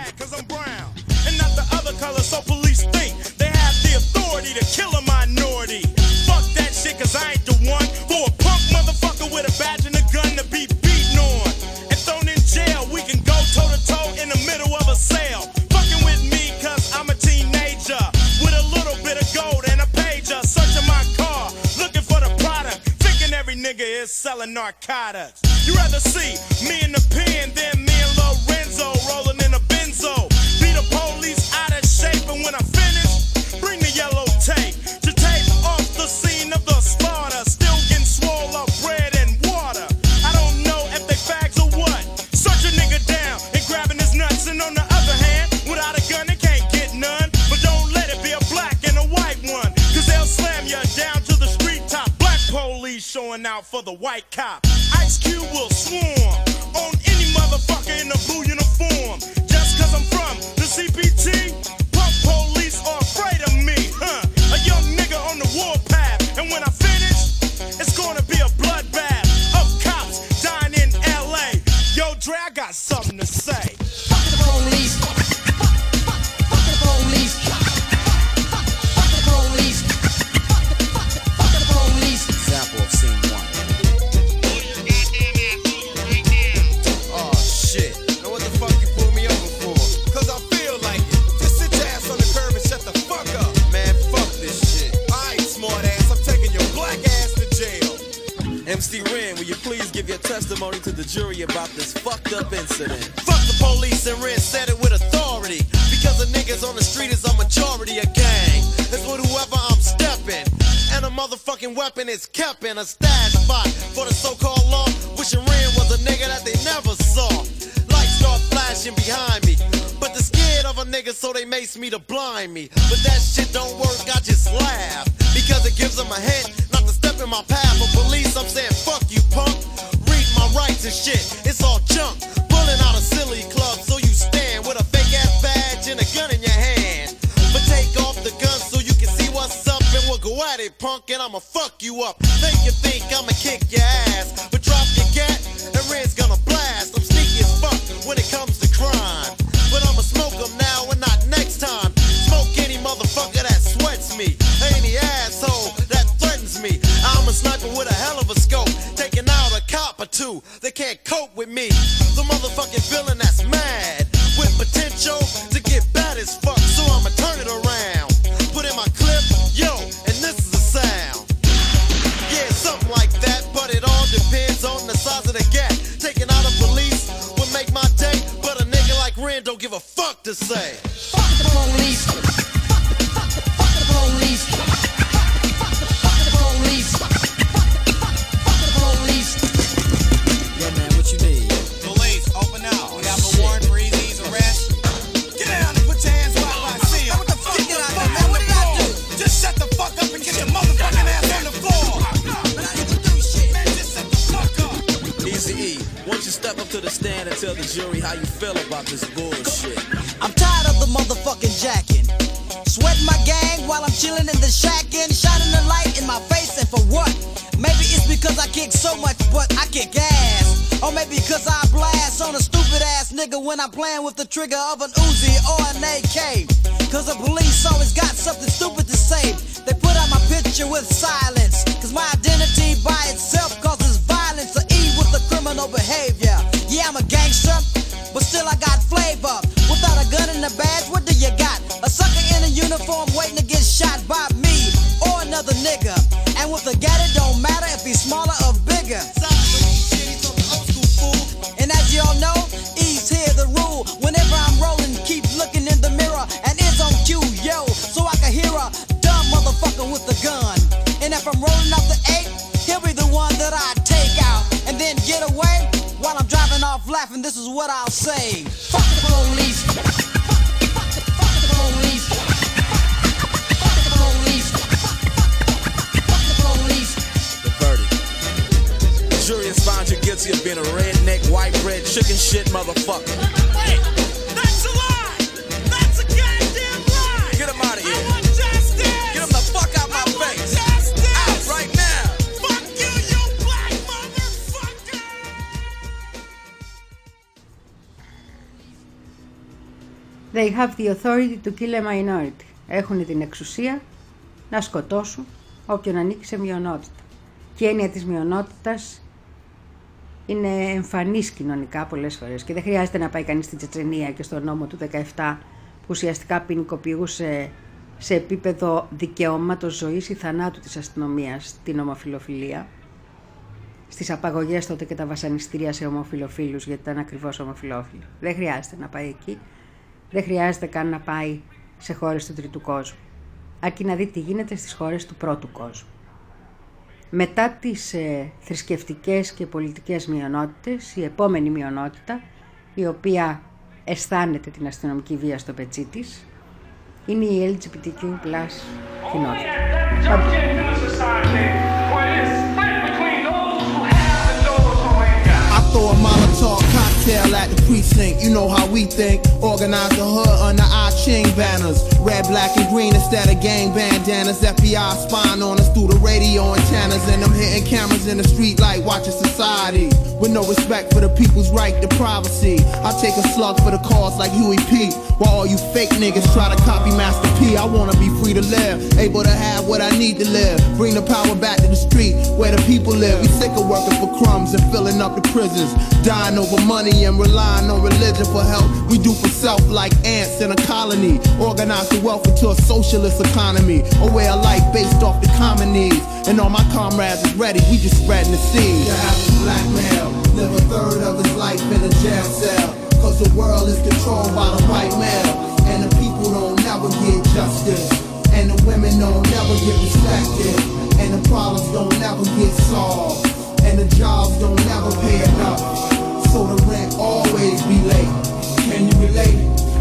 To kill a minority. Fuck that shit, cause I ain't the one for a punk motherfucker with a badge and a gun to be beaten on and thrown in jail. We can go toe to toe in the middle of a sale. Fucking with me, cause I'm a teenager with a little bit of gold and a pager. Searching my car, looking for the product, thinking every nigga is selling narcotics. You rather see me in the pen than me and Lorenzo rolling in a benzo. Be the police out of shape, and when I finish, bring the yellow to tape off the scene of the slaughter. Still getting swole up bread and water. I don't know if they fags or what. Search a nigga down and grabbing his nuts, and on the other hand, without a gun, they can't get none. But don't let it be a black and a white one, cause they'll slam you down to the street top. Black police showing out for the white cop. Ice Cube will swarm on any motherfucker in a blue uniform. Just cause I'm from the CPT, testimony to the jury about this fucked up incident? Fuck the police and Ren said it with authority. Because the niggas on the street is a majority of gang. It's with whoever I'm stepping. And a motherfucking weapon is kept in a stash spot for the so-called law. Wishing Ren was a nigga that they never saw. Lights start flashing behind me. But they're scared of a nigga, so they mace me to blind me. But that shit don't work, I just laugh. Because it gives them a hint not to step in my path. But police, I'm saying, fuck you, punk. Rights and shit, it's all junk. Pulling out a silly club, so you stand with a fake ass badge and a gun in your hand. But take off the gun so you can see what's up, and we'll go at it, punk, and I'ma fuck you up. Make you think I'ma kick your ass, but drop your gat, and Red's gonna blast. I'm sneaky as fuck when it comes to crime. But I'ma smoke 'em now and not next time. Smoke any motherfucker that sweats me, any asshole that threatens me. I'm a sniper with a hell of a or two. They can't cope with me. The motherfucking villain that's mad with potential to get bad as fuck. So I'ma turn it around. Put in my clip, yo, and this is the sound. Yeah, something like that, but it all depends on the size of the gap. Taking out a police would make my day, but a nigga like Ren don't give a fuck to say. Fuck the police. Fuck the police. Tell the jury how you feel about this bullshit? I'm tired of the motherfucking jacking. Sweating my gang while I'm chilling in the shack and shining the light in my face, and for what? Maybe it's because I kick so much, but I kick ass. Or maybe because I blast on a stupid ass nigga when I'm playing with the trigger of an Uzi or an AK. Cause the police always got something stupid to say. They put out my picture with silence. Cause my identity by itself causes violence or E with the criminal behavior. Yeah, I'm a gangster, but still I got flavor. Without a gun and a badge, what do you got? A sucker in a uniform waiting to get shot by me or another nigga. And with a gat, it don't matter if he's smaller or and this is what I'll say. Fuck the police. Fuck the police. Fuck the police. Fuck the police. The verdict. The jury you guilty of being a redneck, white bread, chicken shit motherfucker. They have the authority to kill a minority. Έχουν την εξουσία να σκοτώσουν όποιον ανήκει σε μειονότητα. Και η έννοια της μειονότητας είναι εμφανής κοινωνικά πολλές φορές και δεν χρειάζεται να πάει κανείς στην Τσετσενία και στο νόμο του 17 που ουσιαστικά ποινικοποιούσε σε επίπεδο δικαιώματος ζωής ή θανάτου της αστυνομίας την ομοφιλοφιλία στις απαγωγές τότε και τα βασανιστήρια σε ομοφιλοφίλους γιατί ήταν ακριβώς ομοφιλόφιλο. Δεν χρειάζεται να πάει εκεί. Δεν χρειάζεται καν να πάει σε χώρες του τρίτου κόσμου. Αρκεί να δει τι γίνεται στις χώρες του πρώτου κόσμου. Μετά τις ε, θρησκευτικές και πολιτικές μειονότητες, η επόμενη μειονότητα, η οποία αισθάνεται την αστυνομική βία στο πετσί της, είναι η LGBTQ κοινότητα. Molotov cocktail at the precinct. You know how we think. Organize the hood under our ching banners. Red, black, and green instead of gang bandanas. FBI spying on us through the radio antennas. And I'm hitting cameras in the street like watching society. With no respect for the people's right to privacy. I take a slug for the cause like Huey P. While all you fake niggas try to copy Master P. I wanna be free to live. Able to have what I need to live. Bring the power back to the street where the people live. We sick of working for crumbs and filling up the prisons. Dying over money and relying on religion for help. We do for self like ants in a colony. Organize the wealth into a socialist economy. A way of life based off the common needs. And all my comrades is ready. We just spreading the seed. The average black male live a third of his life in a jail cell. Cause the world is controlled by the white male. And the people don't never get justice. And the women don't never get respected. And the problems don't never get solved. And the jobs don't never pay enough. So the rent always be late. Can you relate?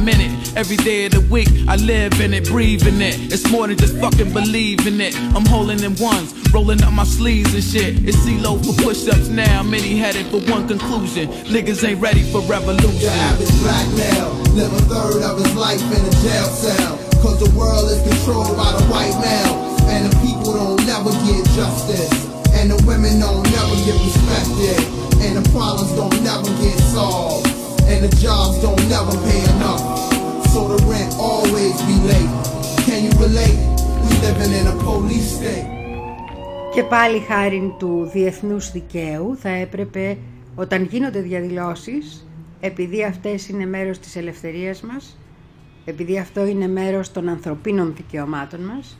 I'm it. Every day of the week, I live in it, breathe in it. It's more than just fucking believing it. I'm holding in ones, rolling up my sleeves and shit. It's CeeLo for push-ups now. Many headed for one conclusion. Niggas ain't ready for revolution. The average black male live a third of his life in a jail cell. Cause the world is controlled by the white male. And the people don't never get justice. And the women don't never get respected. And the problems don't never get solved. And the jobs don't never pay enough. So the rent always be late. Can you relate? We living in a police state. Και πάλι χάρη του διεθνούς δικαίου θα έπρεπε όταν γίνονται διαδηλώσεις, επειδή αυτές είναι μέρος της ελευθερίας μας, επειδή αυτό είναι μέρος των ανθρωπίνων δικαιωμάτων μας,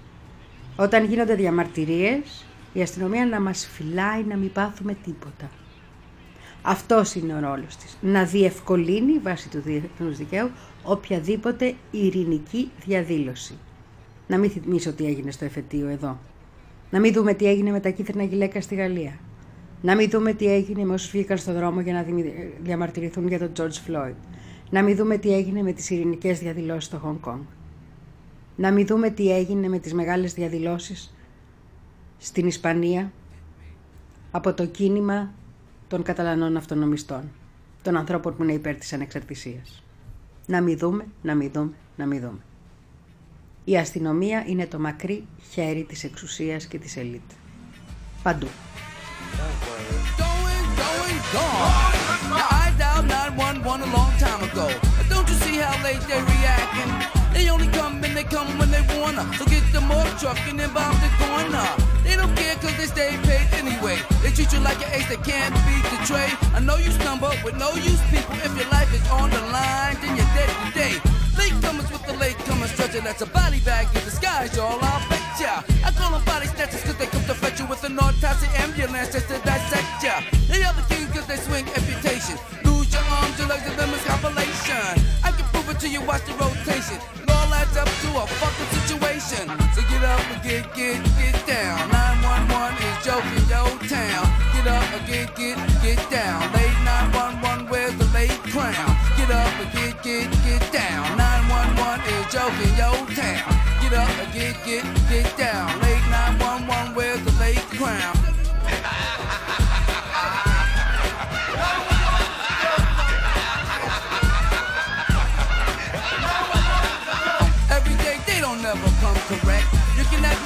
όταν γίνονται διαμαρτυρίες, η αστυνομία να μας φυλάει να μην πάθουμε τίποτα. Αυτός είναι ο ρόλος της. Να διευκολύνει βάσει του διεθνούς δικαίου οποιαδήποτε ειρηνική διαδήλωση. Να μην θυμίσω τι έγινε στο εφετείο εδώ. Να μην δούμε τι έγινε με τα κίτρινα γυλαίκα στη Γαλλία. Να μην δούμε τι έγινε με όσους βγήκαν στον δρόμο για να δημι- διαμαρτυρηθούν για τον George Floyd. Να μην δούμε τι έγινε με τις ειρηνικές διαδηλώσεις στο Hong Kong. Να μην δούμε τι έγινε με τις μεγάλες διαδηλώσεις στην Ισπανία από το κίνημα των Καταλανών αυτονομιστών, των ανθρώπων που είναι υπέρ της ανεξαρτησίας. Να μην δούμε, να μην δούμε, να μην δούμε. Η αστυνομία είναι το μακρύ χέρι της εξουσίας και της ελίτ. Παντού. going gone. Now I dialed 911 a long time ago. Don't you see how late they only come in they come when they wanna. So get the more truck and then bomb the corner. They don't care cause they stay paid anyway. They treat you like an ace that can't beat the trade. I know you stumble with no use people. If your life is on the line, then you're dead today. Late comers with the late comers stretcher. That's a body bag in disguise, y'all. I'll bet ya. I call them body snatchers cause they come to fetch you with an autopsy ambulance just to dissect ya. They are the kings cause they swing amputation. Lose your arms, your legs, and them is compilation. I can it to you, watch the rotation. It all adds up to a fucking situation. So get up and get, get, get down. 911 is joking, yo town. Get up and get, get, get down. Late 911, where's the late crown? Get up and get, get, get down. 911 is joking, yo town. Get up and get, get, get down. Late 911, where's the late crown?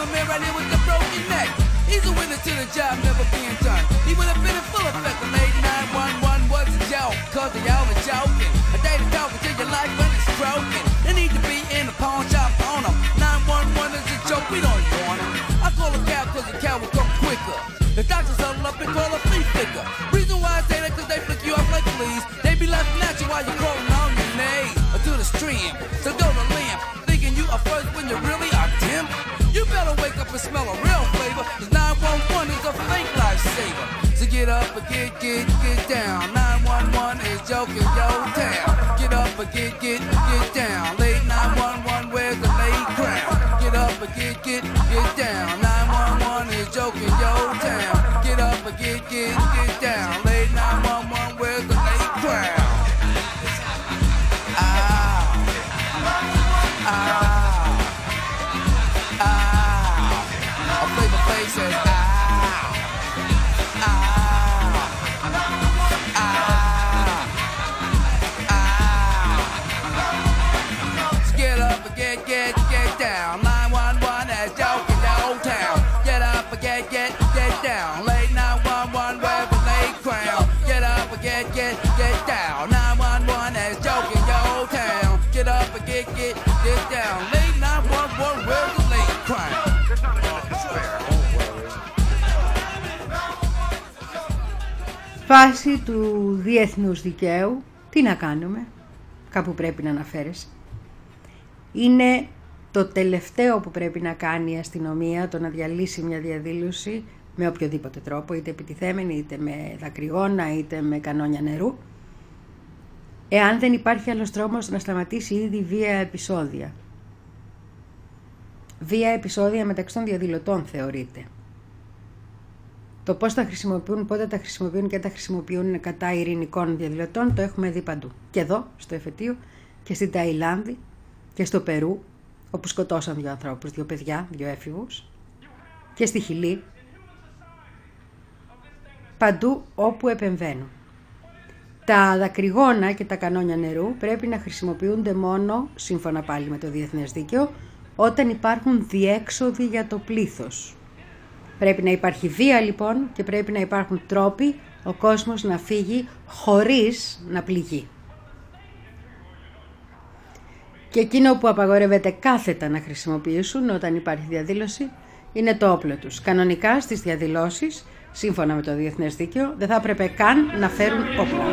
My man right here with the broken neck. He's a winner to the job never being done. He would have been in full effect. The late 911 was a joke, cause they all are joking. A day to talk until And get, get, get down. 911 is joking, yo Βάση του διεθνούς δικαίου, τι να κάνουμε, κάπου πρέπει να αναφέρεσαι. Είναι το τελευταίο που πρέπει να κάνει η αστυνομία, το να διαλύσει μια διαδήλωση με οποιοδήποτε τρόπο, είτε επιτιθέμενη, είτε με δακρυγόνα, είτε με κανόνια νερού, εάν δεν υπάρχει άλλος τρόμος να σταματήσει ήδη βία επεισόδια. Βία επεισόδια μεταξύ των διαδηλωτών θεωρείται. Το πώς τα χρησιμοποιούν, πότε τα χρησιμοποιούν και τα χρησιμοποιούν κατά ειρηνικών διαδηλωτών, το έχουμε δει παντού. Και εδώ, στο εφετείο, και στην Ταϊλάνδη και στο Περού, όπου σκοτώσαν δύο ανθρώπους, δύο παιδιά, δύο έφηβους, και στη Χιλή. Παντού όπου επεμβαίνουν. Τα δακρυγόνα και τα κανόνια νερού πρέπει να χρησιμοποιούνται μόνο, σύμφωνα πάλι με το Διεθνές Δίκαιο, όταν υπάρχουν διέξοδοι για το πλήθος. Πρέπει να υπάρχει βία λοιπόν και πρέπει να υπάρχουν τρόποι ο κόσμος να φύγει χωρίς να πληγεί. Και εκείνο που απαγορεύεται κάθετα να χρησιμοποιήσουν όταν υπάρχει διαδήλωση είναι το όπλο τους. Κανονικά στις διαδηλώσεις, σύμφωνα με το Διεθνές Δίκαιο, δεν θα έπρεπε καν να φέρουν όπλα.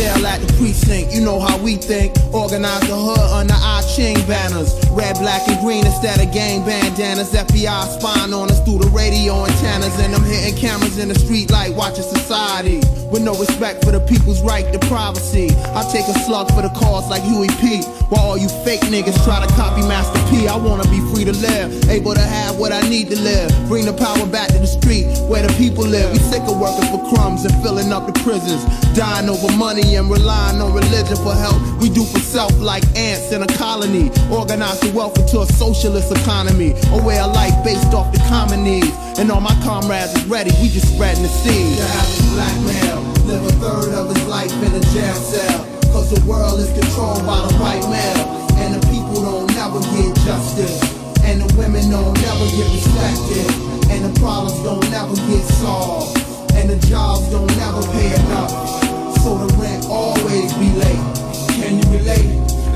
Cocktail at the precinct. You know how we think. Organize the hood under our ching banners. Red, black, and green instead of gang bandanas. FBI spying on us through the radio antennas. And I'm hitting cameras in the street like watching society. With no respect for the people's right to privacy. I take a slug for the cause like Huey P. While all you fake niggas try to copy Master P. I wanna be free to live. Able to have what I need to live. Bring the power back to the street where the people live. We sick of working for crumbs and filling up the prisons. Dying over money and relying on religion for help. We do for self like ants in a colony. Organize the wealth into a socialist economy. A way of life based off the common needs. And all my comrades is ready, we just spreading the seed. The average black male live a third of his life in a jail cell. Cause the world is controlled by the white male. And the people don't never get justice. And the women don't never get respected. And the problems don't never get solved. And the jobs don't never pay enough. So the rent always be late. Can you relate?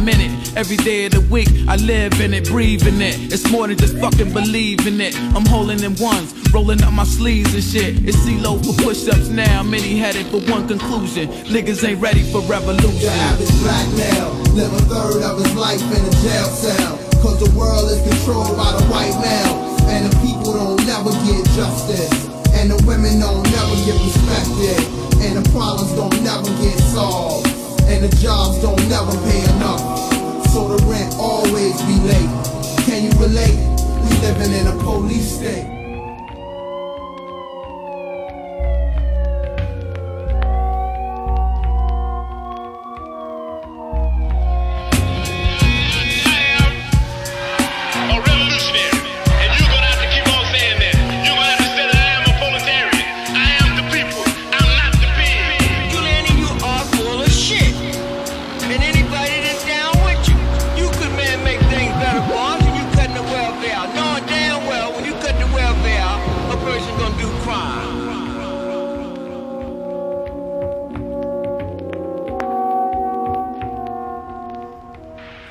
I'm it. Every day of the week, I live in it, breathe in it. It's more than just fucking believing it. I'm holding in ones, rolling up my sleeves and shit. It's CeeLo for push-ups now. Many headed for one conclusion. Niggas ain't ready for revolution. The average black male live a third of his life in a jail cell. Cause the world is controlled by the white male. And the people don't never get justice. And the women don't never get respected. And the problems don't never get solved. And the jobs don't never pay enough. So the rent always be late. Can you relate? We living in a police state.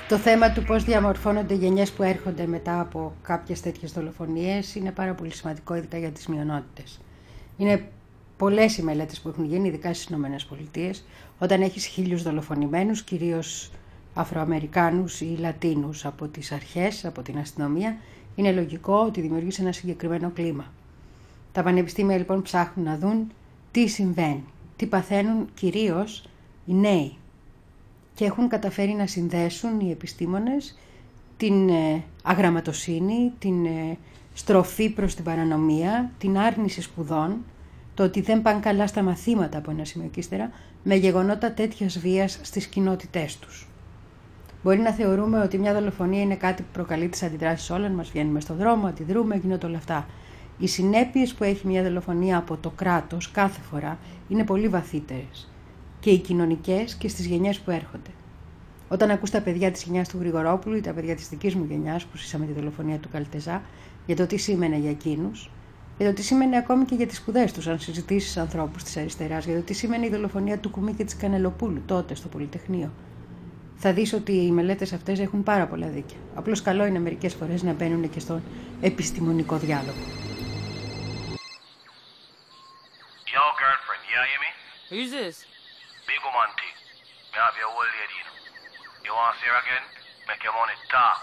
Το θέμα του πώς διαμορφώνονται οι γενιές που έρχονται μετά από κάποιες τέτοιες δολοφονίες είναι πάρα πολύ σημαντικό, ειδικά για τις μειονότητες. Είναι πολλές οι μελέτες που έχουν γίνει, ειδικά στις Ηνωμένες Πολιτείες, όταν έχεις χίλιους δολοφονημένους, κυρίως Αφροαμερικάνους ή Λατίνους από τις αρχές, από την αστυνομία, είναι λογικό ότι δημιουργείς ένα συγκεκριμένο κλίμα. Τα πανεπιστήμια λοιπόν ψάχνουν να δουν τι συμβαίνει, τι παθαίνουν κυρίως οι νέοι και έχουν καταφέρει να συνδέσουν οι επιστήμονες την ε, αγραμματοσύνη, την ε, στροφή προς την παρανομία, την άρνηση σπουδών, το ότι δεν πάνε καλά στα μαθήματα από ένα σημείο και ύστερα, με γεγονότα τέτοιας βίας στις κοινότητές τους. Μπορεί να θεωρούμε ότι μια δολοφονία είναι κάτι που προκαλεί τις αντιδράσεις όλων μας, βγαίνουμε στον δρόμο, αντιδρούμε, γίνονται όλα αυτά. Οι συνέπειες που έχει μια δολοφονία από το κράτος κάθε φορά είναι πολύ βαθύτερες και οι κοινωνικές και στις γενιές που έρχονται. Όταν ακούς τα παιδιά της γενιάς του Γρηγορόπουλου ή τα παιδιά της δικής μου γενιάς που ζήσαμε τη δολοφονία του Καλτεζά για το τι σήμαινε για εκείνους, για το τι σήμαινε ακόμη και για τις σπουδές τους, αν συζητήσεις ανθρώπους της αριστεράς, για το τι σήμαινε η δολοφονία του Κουμί και της Κανελοπούλου τότε στο Πολυτεχνείο. Θα δεις ότι οι μελέτες αυτές έχουν πάρα πολλά δίκαια. Απλώς καλό είναι μερικές φορές να μπαίνουν και στον επιστημονικό διάλογο. Yo, girlfriend, you hear me? Who's this? Big woman thing. Me have your old lady, you know. You want to see her again? Make your money talk.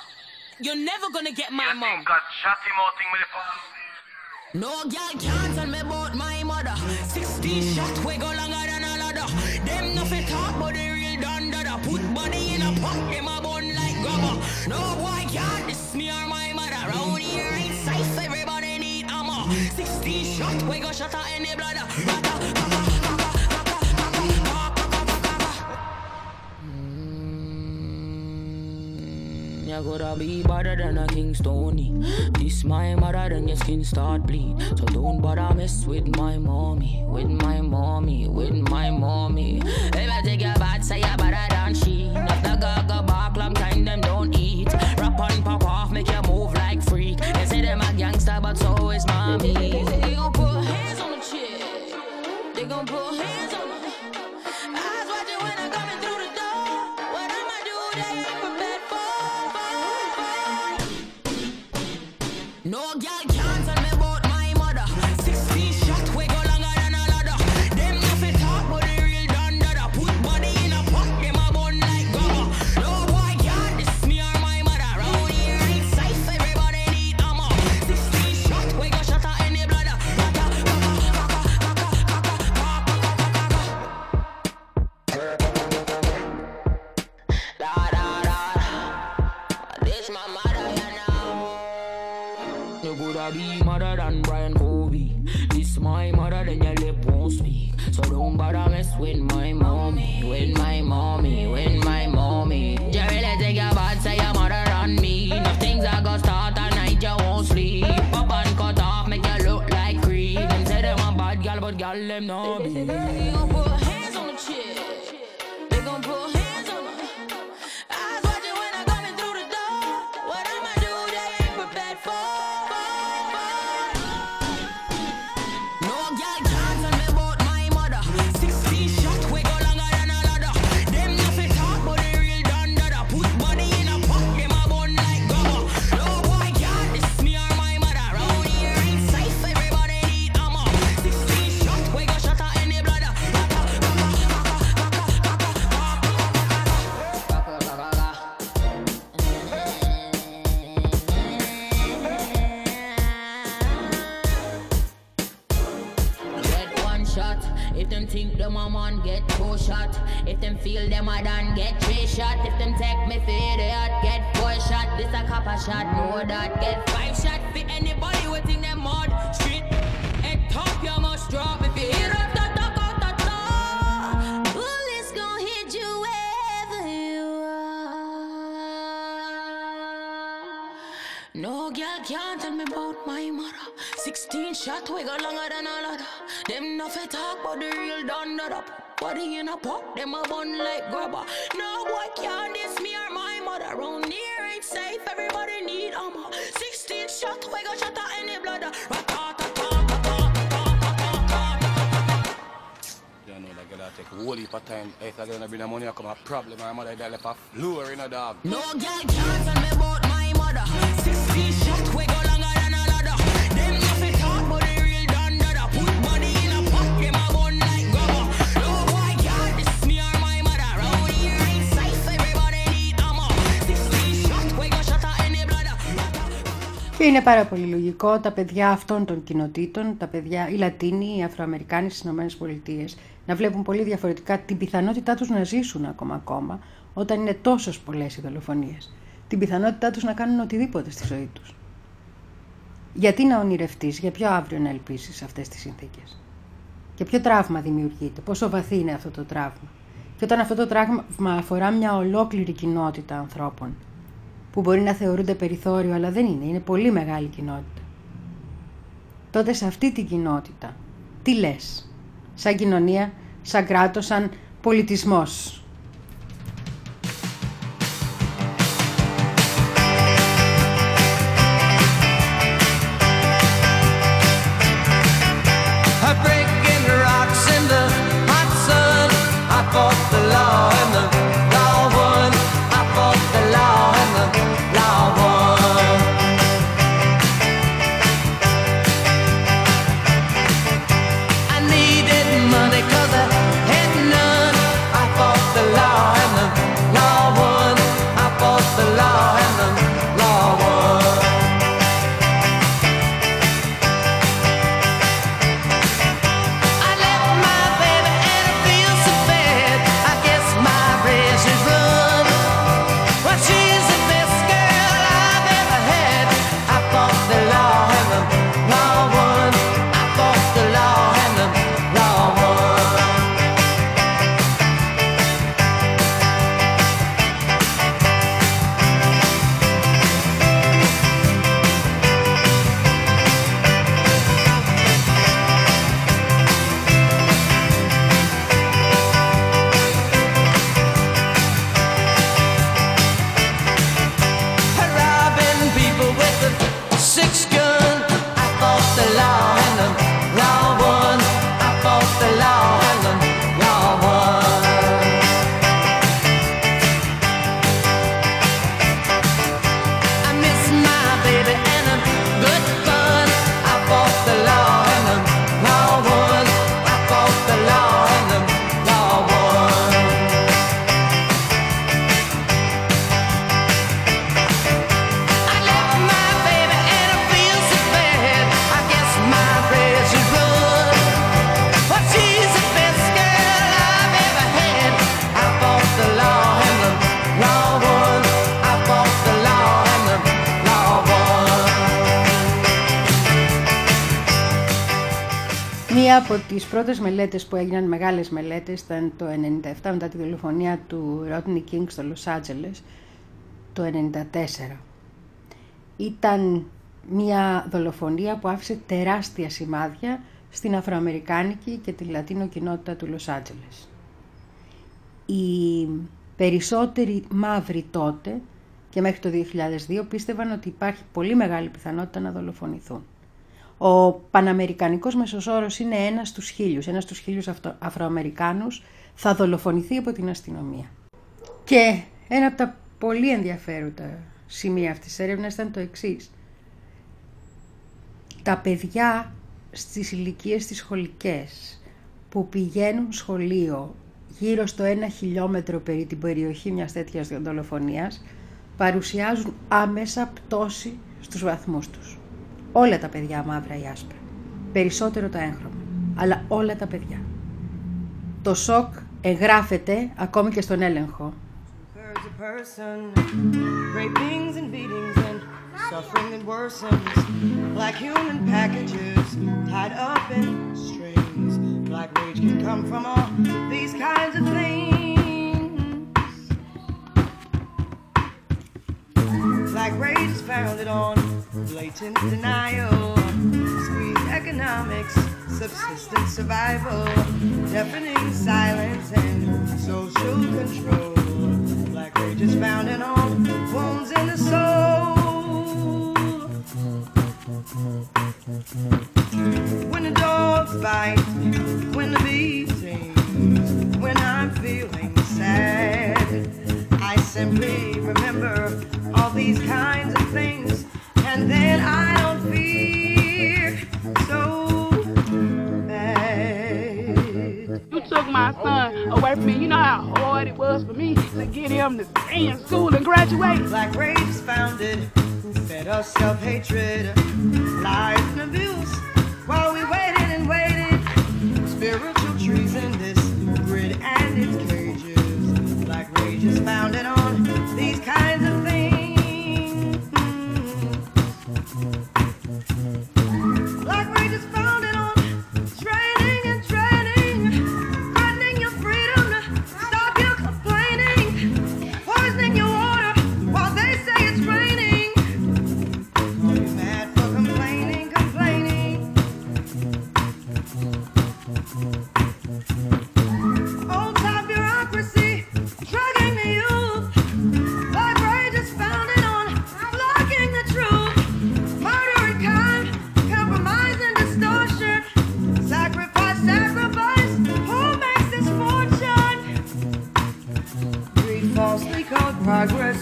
You're never gonna get my you mom. think that chatty mouth thing with the No girl can't tell me about my mother. 16 shot we go longer than a ladder. Them nothing talk but the real done dada. Put body in a pot, them a bun like grabber. No boy can't diss me or my mother. Round here ain't safe, everybody need armor. 16 shot we go shut her in the You gotta be better than a King Stony. This my mother, then your skin start bleed. So don't bother mess with my mommy, with my mommy, with my mommy. If I take your bad, say you better than she. If the gaga bark, long time them don't eat. Rap on, pop off, make you move like freak. They say them a gangster, but so is mommy. They gon' put hands on the chick. They gon' put hands on Don't mess with my mommy, with my mommy, with my mommy. Jerry, let's take your bad, say your mother on me. No things I got start at night, you won't sleep. Pop and cut off, make you look like creep. Them say them a bad gal, but gal them no be. If them a done, get three shot. If them take me for idiot, get four shot. This a copper shot, know that. Get five shot for anybody who think them mud. Street, head top, you must drop. If you hear up, ta ta ta ta ta. Bullets gon' hit you wherever you are. No girl can't tell me about my mother. 16 shot, we go longer than a ladder. Them nothing talk, but the real done that up. Body in a pot, them a bun like grabber. No boy can't diss me or my mother. Round here ain't safe, everybody need armor. 16 shot, we go shot in the bladder. You know that girl take a whole heap of time. If I gonna bring the money, I come a problem. My mother die left a floor in a dog. No girl can't tell me about my mother. 16 Και είναι πάρα πολύ λογικό τα παιδιά αυτών των κοινοτήτων, τα παιδιά, οι Λατίνοι, οι Αφροαμερικάνοι στις ΗΠΑ, να βλέπουν πολύ διαφορετικά την πιθανότητά τους να ζήσουν ακόμα ακόμα όταν είναι τόσες πολλές οι δολοφονίες. Την πιθανότητά τους να κάνουν οτιδήποτε στη ζωή τους. Γιατί να ονειρευτείς, για ποιο αύριο να ελπίσεις σε αυτές τις συνθήκες; Και ποιο τραύμα δημιουργείται, πόσο βαθύ είναι αυτό το τραύμα; Και όταν αυτό το τραύμα αφορά μια ολόκληρη κοινότητα ανθρώπων, που μπορεί να θεωρούνται περιθώριο, αλλά δεν είναι, είναι πολύ μεγάλη κοινότητα. Τότε σε αυτή την κοινότητα, τι λες, σαν κοινωνία, σαν κράτος, σαν πολιτισμός. Πρώτες μελέτες που έγιναν, μεγάλες μελέτες, ήταν το 97 μετά τη δολοφονία του Ρότνι Κίνγκ στο Λος Άντζελες, το 94. Ήταν μια δολοφονία που άφησε τεράστια σημάδια στην Αφροαμερικάνικη και τη Λατίνο κοινότητα του Λος Άντζελες. Οι περισσότεροι μαύροι τότε και μέχρι το 2002 πίστευαν ότι υπάρχει πολύ μεγάλη πιθανότητα να δολοφονηθούν. Ο Παναμερικανικός μεσοσόρος είναι ένας στους χίλιους, ένας στους χίλιους αυτο- Αφροαμερικάνους θα δολοφονηθεί από την αστυνομία. Και ένα από τα πολύ ενδιαφέροντα σημεία αυτής της έρευνας ήταν το εξής. Τα παιδιά στις ηλικίες τις σχολικές που πηγαίνουν σχολείο γύρω στο ένα χιλιόμετρο περί την περιοχή μιας τέτοιας δολοφονίας παρουσιάζουν άμεσα πτώση στους βαθμούς τους. Όλα τα παιδιά μαύρα ή άσπρα. Περισσότερο τα έγχρωμα. Αλλά όλα τα παιδιά. Το σοκ εγγράφεται ακόμη και στον έλεγχο. Birds a person, rapings and beatings and suffering that worsens, like human packages tied up in strings. Black rage can come from all these kinds of things. Black rage is founded on blatant denial, squeeze economics, subsistence survival, deafening silence and social control. Black rage is founded on wounds in the soul. When the dogs bite, when the beatings, when I'm feeling sad, I simply remember all these kinds of things, and then I don't fear so bad. You took my son away from me. You know how hard it was for me to get him to stay in school and graduate. Black rage is founded, fed us self hatred, lies and abuse, while we waited and waited. Spiritual treason, this grid and its cages. Black rage is founded on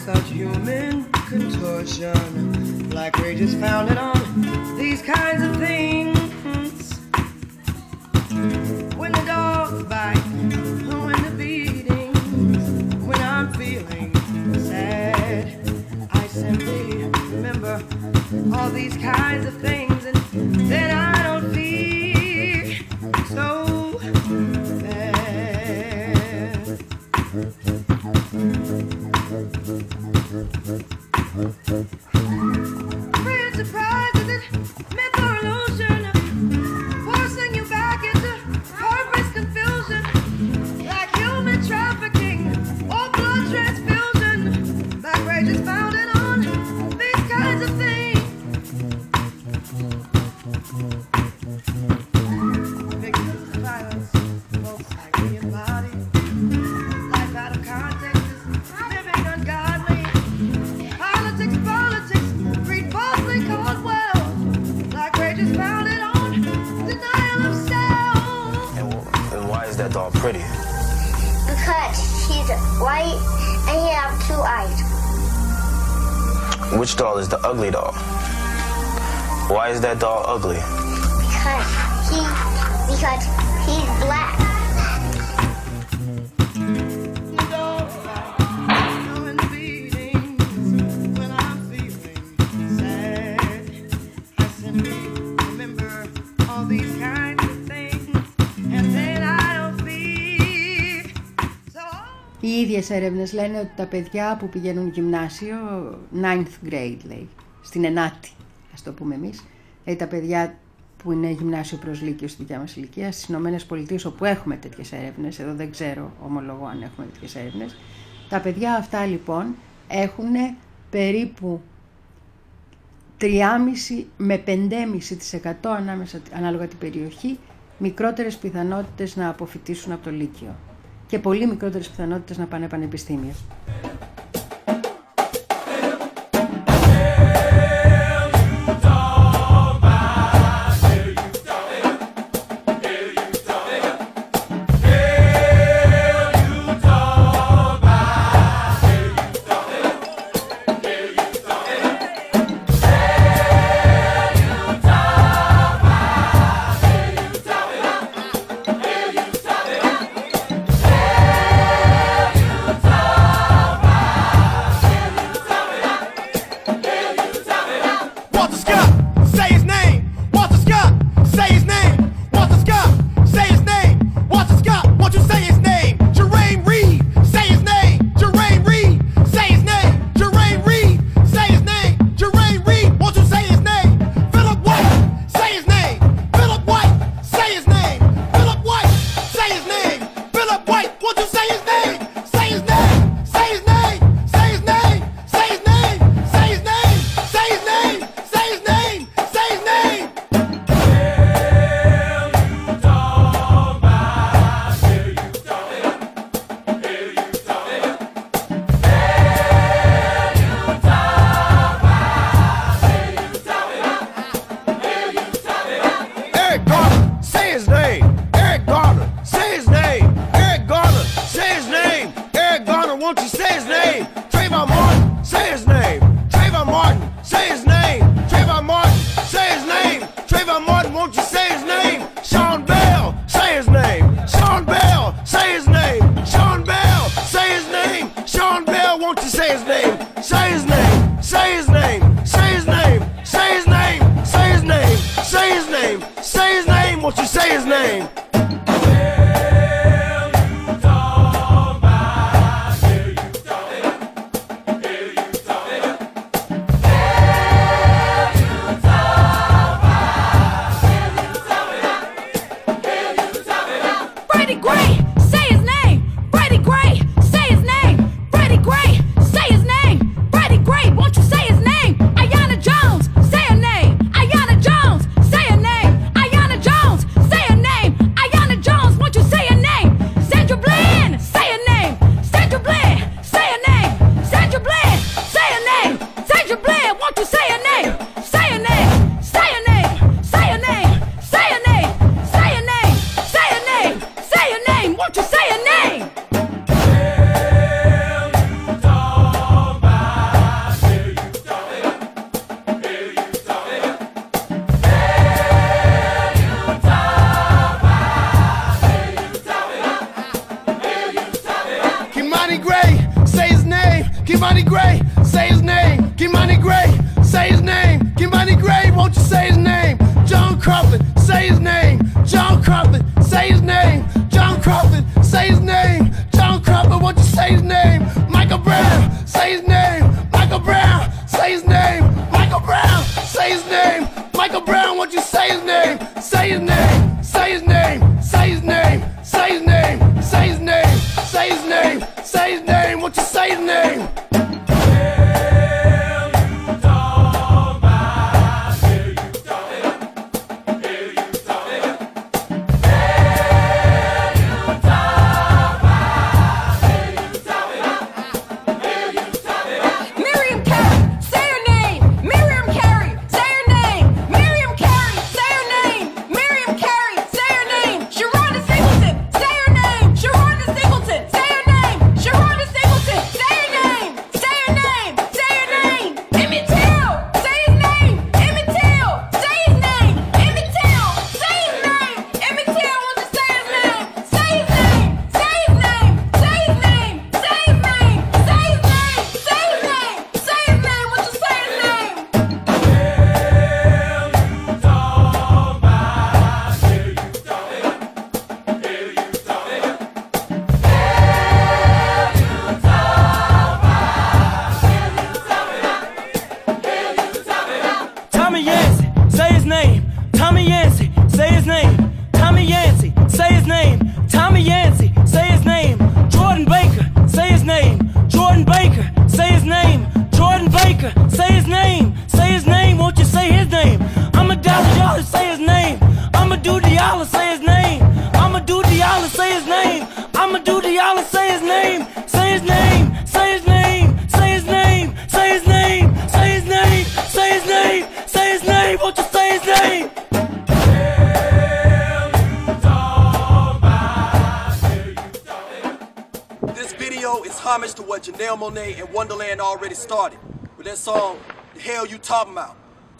such human contortion. Black rage is founded on these kinds of things. When the dogs bite, when the beatings, when I'm feeling sad, I simply remember all these kinds of things, pretty? Because he's white and he has two eyes. Which doll is the ugly doll? Why is that doll ugly? Because he because he's black. οι ίδιες έρευνες λένε ότι τα παιδιά που πηγαίνουν γυμνάσιο, 9th grade λέει, στην ενάτη ας το πούμε εμείς, δηλαδή τα παιδιά που είναι γυμνάσιο προς λύκειο στη δικιά μας ηλικία, στις Ηνωμένες Πολιτείες όπου έχουμε τέτοιες έρευνες, εδώ δεν ξέρω ομολογώ αν έχουμε τέτοιες έρευνες, τα παιδιά αυτά λοιπόν έχουν περίπου 3,5 με 5,5% ανάμεσα, ανάλογα την περιοχή μικρότερες πιθανότητες να αποφυτίσουν από το Λύκειο και πολύ μικρότερες πιθανότητες να πάνε πανεπιστήμια.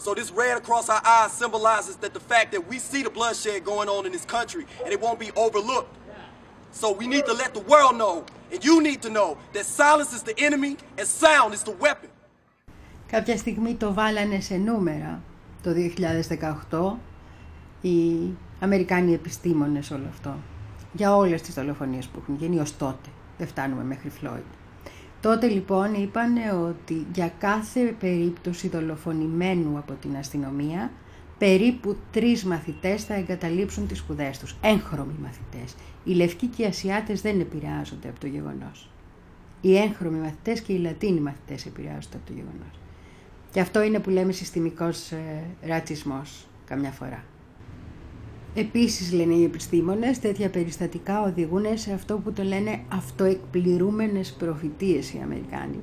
So this red across our eyes symbolizes that the fact that we see the bloodshed going on in this country and it won't be overlooked. So we need to let the world know, and you need to know, that silence is the enemy and sound is the weapon. Κάποια στιγμή το βάλανε σε νούμερα το 2018 οι Αμερικάνοι επιστήμονες όλο αυτό για όλες τις δολοφονίες που έχουν γίνει ως τότε. Δεν φτάνουμε μέχρι Φλόιντ. Τότε λοιπόν είπαν ότι για κάθε περίπτωση δολοφονημένου από την αστυνομία περίπου τρεις μαθητές θα εγκαταλείψουν τις σπουδές τους. Έγχρωμοι μαθητές. Οι λευκοί και οι Ασιάτες δεν επηρεάζονται από το γεγονός. Οι έγχρωμοι μαθητές και οι Λατίνοι μαθητές επηρεάζονται από το γεγονός. Και αυτό είναι που λέμε συστημικός ε, ρατσισμός καμιά φορά. Επίσης λένε οι επιστήμονες, τέτοια περιστατικά οδηγούν σε αυτό που το λένε αυτοεκπληρούμενες προφητείες οι Αμερικάνοι.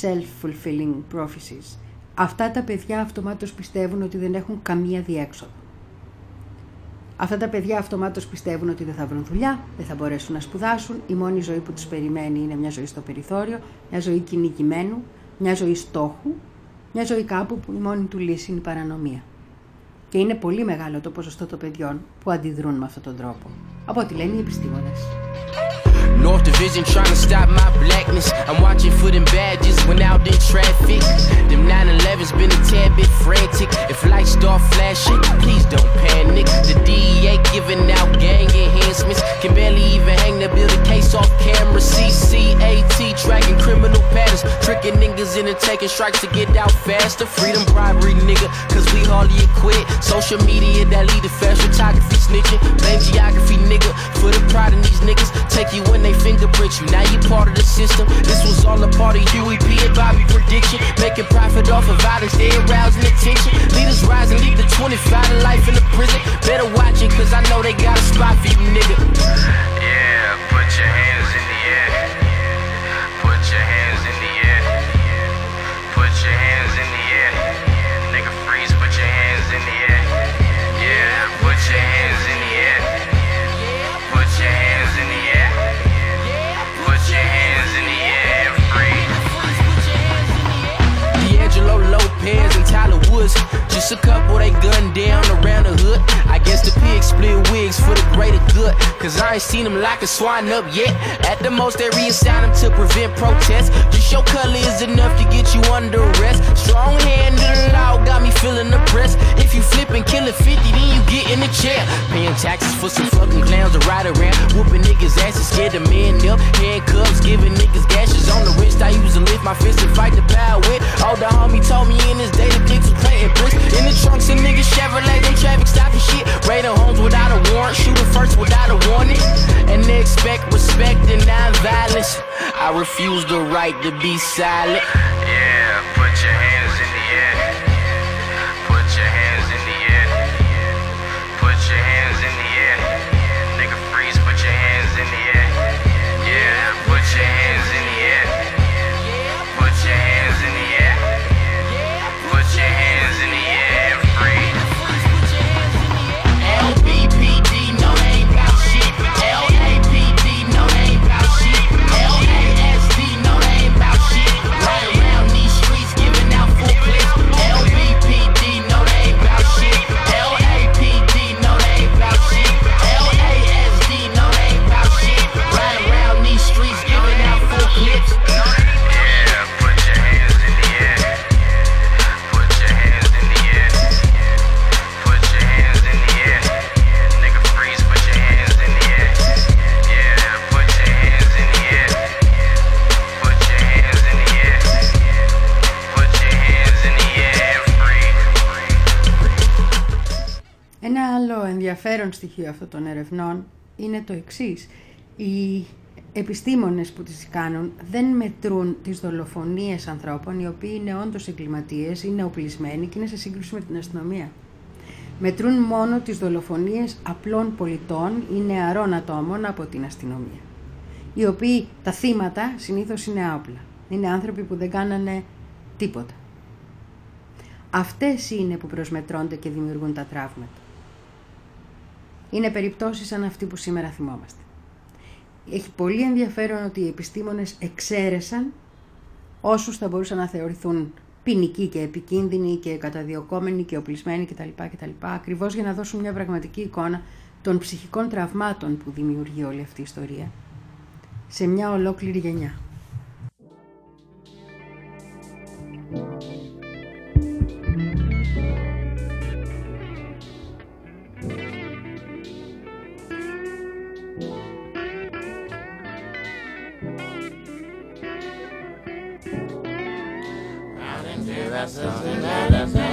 Self-fulfilling prophecies. Αυτά τα παιδιά αυτομάτως πιστεύουν ότι δεν έχουν καμία διέξοδο. Αυτά τα παιδιά αυτομάτως πιστεύουν ότι δεν θα βρουν δουλειά, δεν θα μπορέσουν να σπουδάσουν, η μόνη ζωή που τους περιμένει είναι μια ζωή στο περιθώριο, μια ζωή κυνηγημένου, μια ζωή στόχου, μια ζωή κάπου που η μόνη του λύση είναι η παρανομία. Και είναι πολύ μεγάλο το ποσοστό των παιδιών που αντιδρούν με αυτόν τον τρόπο. Από ό,τι λένε οι επιστήμονες. North Division trying to stop my blackness. I'm watching for them badges when out in traffic. Them 911's been a tad bit frantic. If lights start flashing, please don't panic. The DEA giving out gang enhancements. Can barely even hang the build a case off camera. CCAT tracking criminal patterns. Tricking niggas into taking strikes to get out faster. Freedom bribery, nigga, cause we hardly equip. Social media that lead to fast photography snitching. Blame geography, nigga, for the pride in these niggas. Take you when they fingerprint you. Now you part of the system. This was all a part of Huey P and Bobby prediction. Making profit off of violence, they arousing attention. Leaders rise and leave the 25 to life in the prison. Better watch it, cause I know they got a spot for you, nigga. Yeah, put your hands Just a couple they gunned down around the hood. I guess the pigs split wigs for the greater good. Cause I ain't seen them lock a swine up yet. At the most, they reassign them to prevent protests. Just your color is enough to get you under arrest. Strong hand of the law got me feeling oppressed. If you flip and kill a 50, then you get in the chair. Paying taxes for some fucking clowns to ride around. Whooping niggas' asses, scared the man up. Handcuffs, giving niggas gashes on the wrist. I used to lift my fist and fight the power with. Oh, the homie told me in his day dicks were planting bricks. In the trunks of niggas Chevrolet, them traffic stopping shit. Raiding homes without a warrant, shooting first without a warning. And they expect respect and non-violence. I refuse the right to be silent. Yeah, ενδιαφέρον στοιχείο αυτών των ερευνών είναι το εξής. Οι επιστήμονες που τις κάνουν δεν μετρούν τις δολοφονίες ανθρώπων οι οποίοι είναι όντως εγκληματίες, είναι οπλισμένοι και είναι σε σύγκρουση με την αστυνομία. Μετρούν μόνο τις δολοφονίες απλών πολιτών ή νεαρών ατόμων από την αστυνομία. Οι οποίοι τα θύματα συνήθως είναι άοπλα. Είναι άνθρωποι που δεν κάνανε τίποτα. Αυτές είναι που προσμετρώνται και δημιουργούν τα τραύματα. Είναι περιπτώσεις σαν αυτή που σήμερα θυμόμαστε. Έχει πολύ ενδιαφέρον ότι οι επιστήμονες εξαίρεσαν όσους θα μπορούσαν να θεωρηθούν ποινικοί και επικίνδυνοι και καταδιωκόμενοι και οπλισμένοι κτλ. κτλ ακριβώς για να δώσουν μια πραγματική εικόνα των ψυχικών τραυμάτων που δημιουργεί όλη αυτή η ιστορία σε μια ολόκληρη γενιά. da da da da da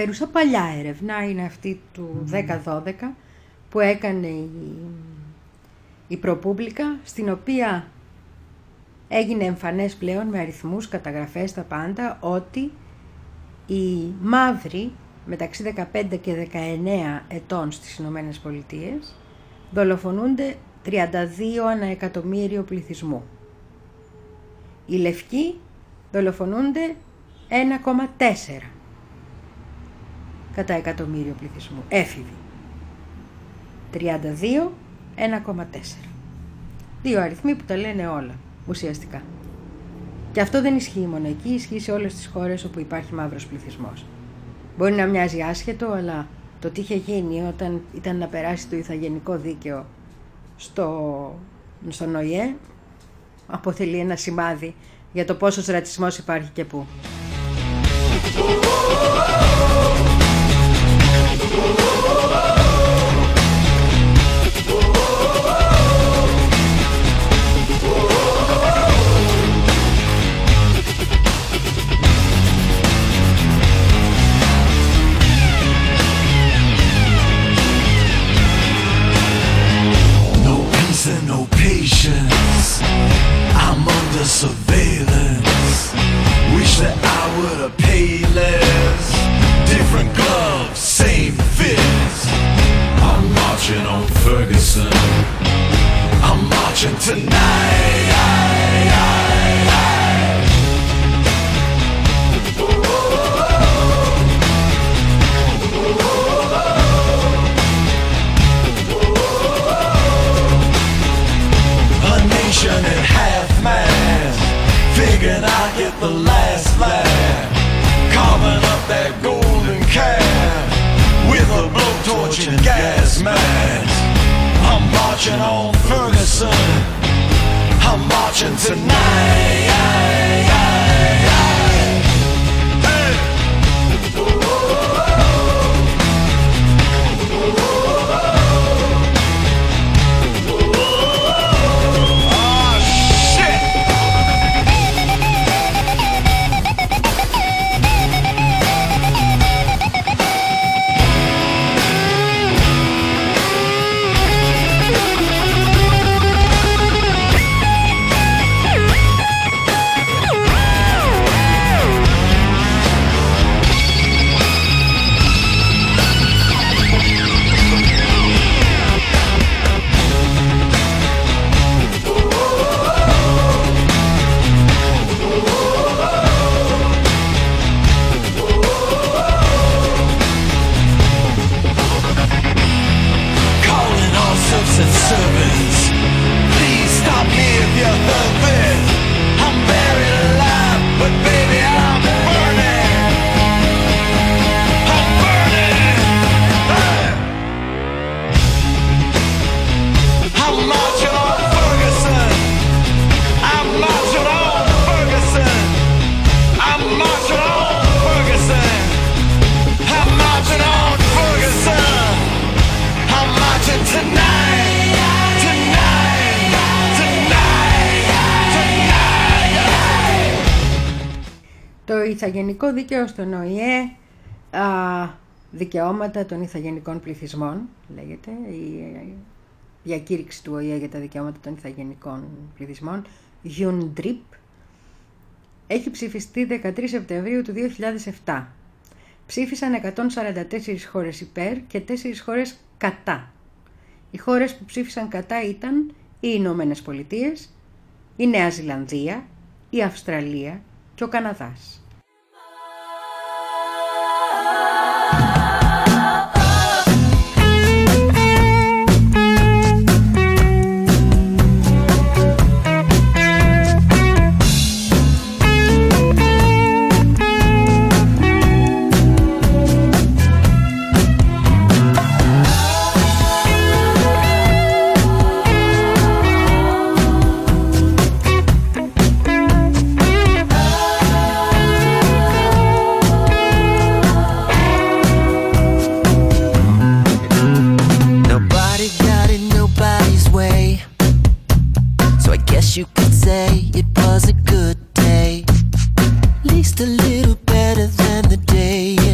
ενδιαφέρουσα. Παλιά έρευνα είναι αυτή του 10-12 που έκανε η, η Προπούμπλικα στην οποία έγινε εμφανές πλέον με αριθμούς, καταγραφές, τα πάντα ότι οι μαύροι μεταξύ 15 και 19 ετών στις Ηνωμένες Πολιτείες δολοφονούνται 32 ανά εκατομμύριο πληθυσμού. Οι λευκοί δολοφονούνται 1,4 κατά εκατομμύριο πληθυσμού. Έφηβοι. 32, 1,4. Δύο αριθμοί που τα λένε όλα, ουσιαστικά. Και αυτό δεν ισχύει μόνο εκεί, ισχύει σε όλες τις χώρες όπου υπάρχει μαύρος πληθυσμός. Μπορεί να μοιάζει άσχετο, αλλά το τι είχε γίνει όταν ήταν να περάσει το ηθαγενικό δίκαιο στο, στον ΟΗΕ αποτελεί ένα σημάδι για το πόσος ρατσισμός υπάρχει και πού. Δίκαιο στον ΟΗΕ, α, δικαιώματα των ηθαγενικών πληθυσμών, λέγεται, η ε, διακήρυξη του ΟΗΕ για τα δικαιώματα των ηθαγενικών πληθυσμών, UNDRIP, έχει ψηφιστεί 13 Σεπτεμβρίου του 2007. Ψήφισαν 144 χώρες υπέρ και 4 χώρες κατά. Οι χώρες που ψήφισαν κατά ήταν οι Ηνωμένες Πολιτείες, η Νέα Ζηλανδία, η Αυστραλία και ο Καναδάς. I guess you could say it was a good day. At Least a little better than the day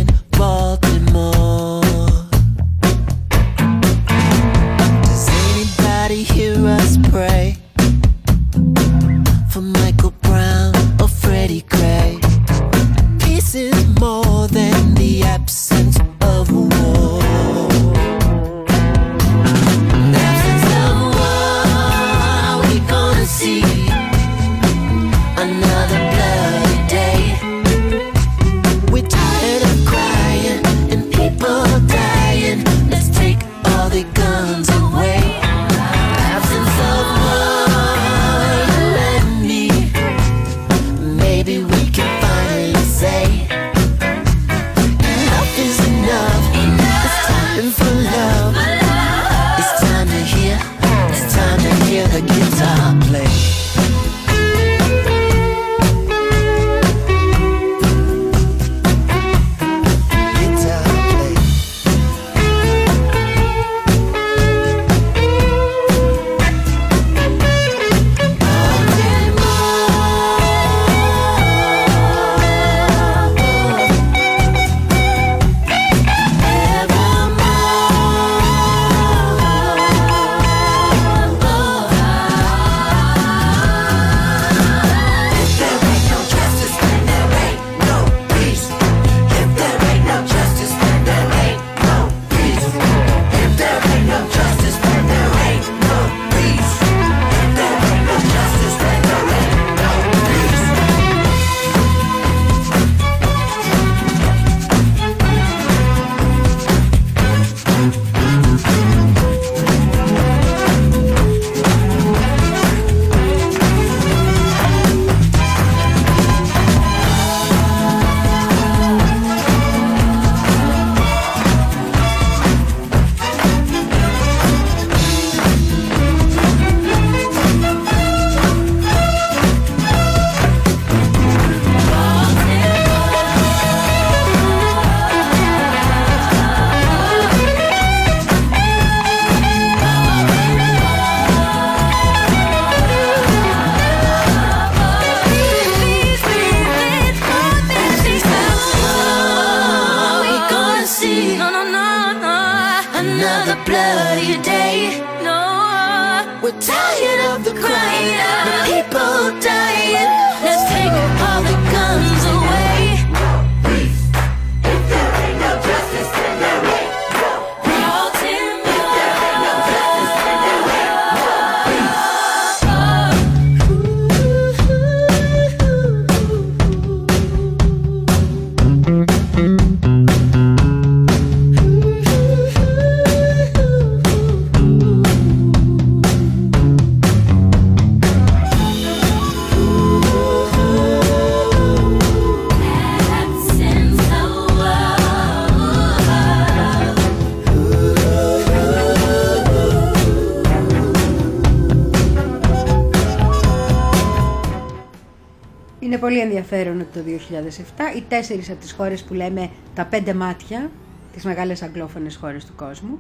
το 2007 οι τέσσερις από τις χώρες που λέμε τα πέντε μάτια, τις μεγάλες αγγλόφωνες χώρες του κόσμου,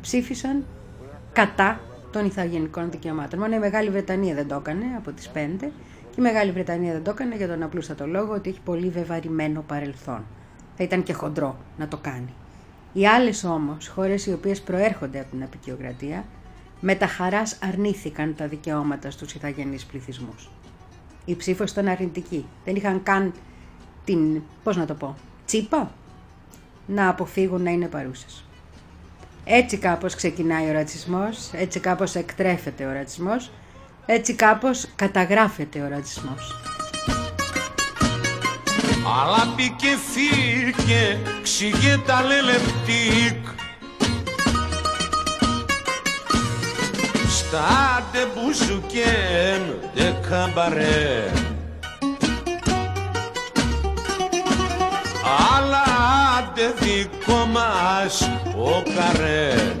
ψήφισαν κατά των ηθαγενικών δικαιωμάτων. Μόνο η Μεγάλη Βρετανία δεν το έκανε από τις πέντε και η Μεγάλη Βρετανία δεν το έκανε για τον απλούστατο λόγο ότι έχει πολύ βεβαρημένο παρελθόν. Θα ήταν και χοντρό να το κάνει. Οι άλλες όμως, χώρες οι οποίες προέρχονται από την απεικιοκρατία, με τα χαράς αρνήθηκαν τα δικαιώματα στους ηθαγενείς πληθυσμούς. Η ψήφος ήταν αρνητική. Δεν είχαν καν την, πώς να το πω, τσίπα να αποφύγουν να είναι παρούσες. Έτσι κάπως ξεκινάει ο ρατσισμός, έτσι κάπως εκτρέφεται ο ρατσισμός, έτσι κάπως καταγράφεται ο ρατσισμός. Αλλά μπήκε φύγε, ξηγέ τα λελεπτίκ Στα ντεμπουζουκέν, δε καμπαρέ. Αλλά άντε δικό μας ο καρέν.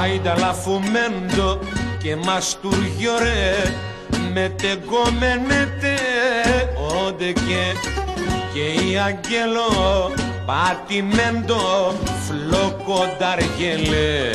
Άιντα λαφουμέντο και μαστούργιο ρε. Με τεγκόμενετε όντε και και η αγγέλο πατημέντο φλοκονταργελέ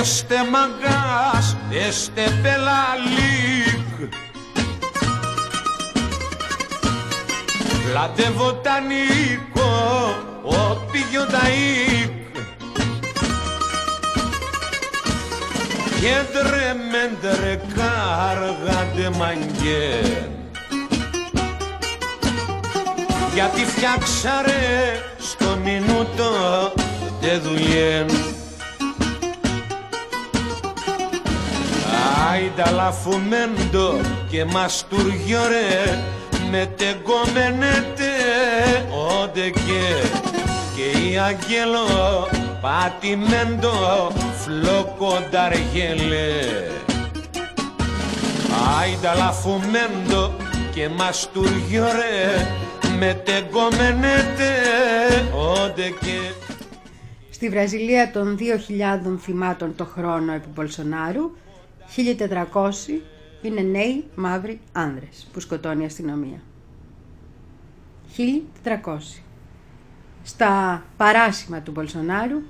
Este μαγκάς, este πελαλίκ Λάτε βοτανικό, ο πηγιονταίκ Κέντρε μέντρε κάργαντε μαγκέν Γιατί φτιάξαρε στο μινούτο τε δουλειέν Άιντα λαφουμέντο και μαστούργιο ρε με τεγκόμενετε όντε και και η αγγέλο πατημέντο φλοκονταργελέ Άιντα λαφουμέντο και μαστούργιο ρε με τεγκόμενετε όντε και. Στη Βραζιλία των 2.000 θυμάτων το χρόνο επί Μπολσονάρου, 1.400 είναι νέοι μαύροι άνδρες που σκοτώνει η αστυνομία. 1.400. Στα παράσημα του Μπολσονάρου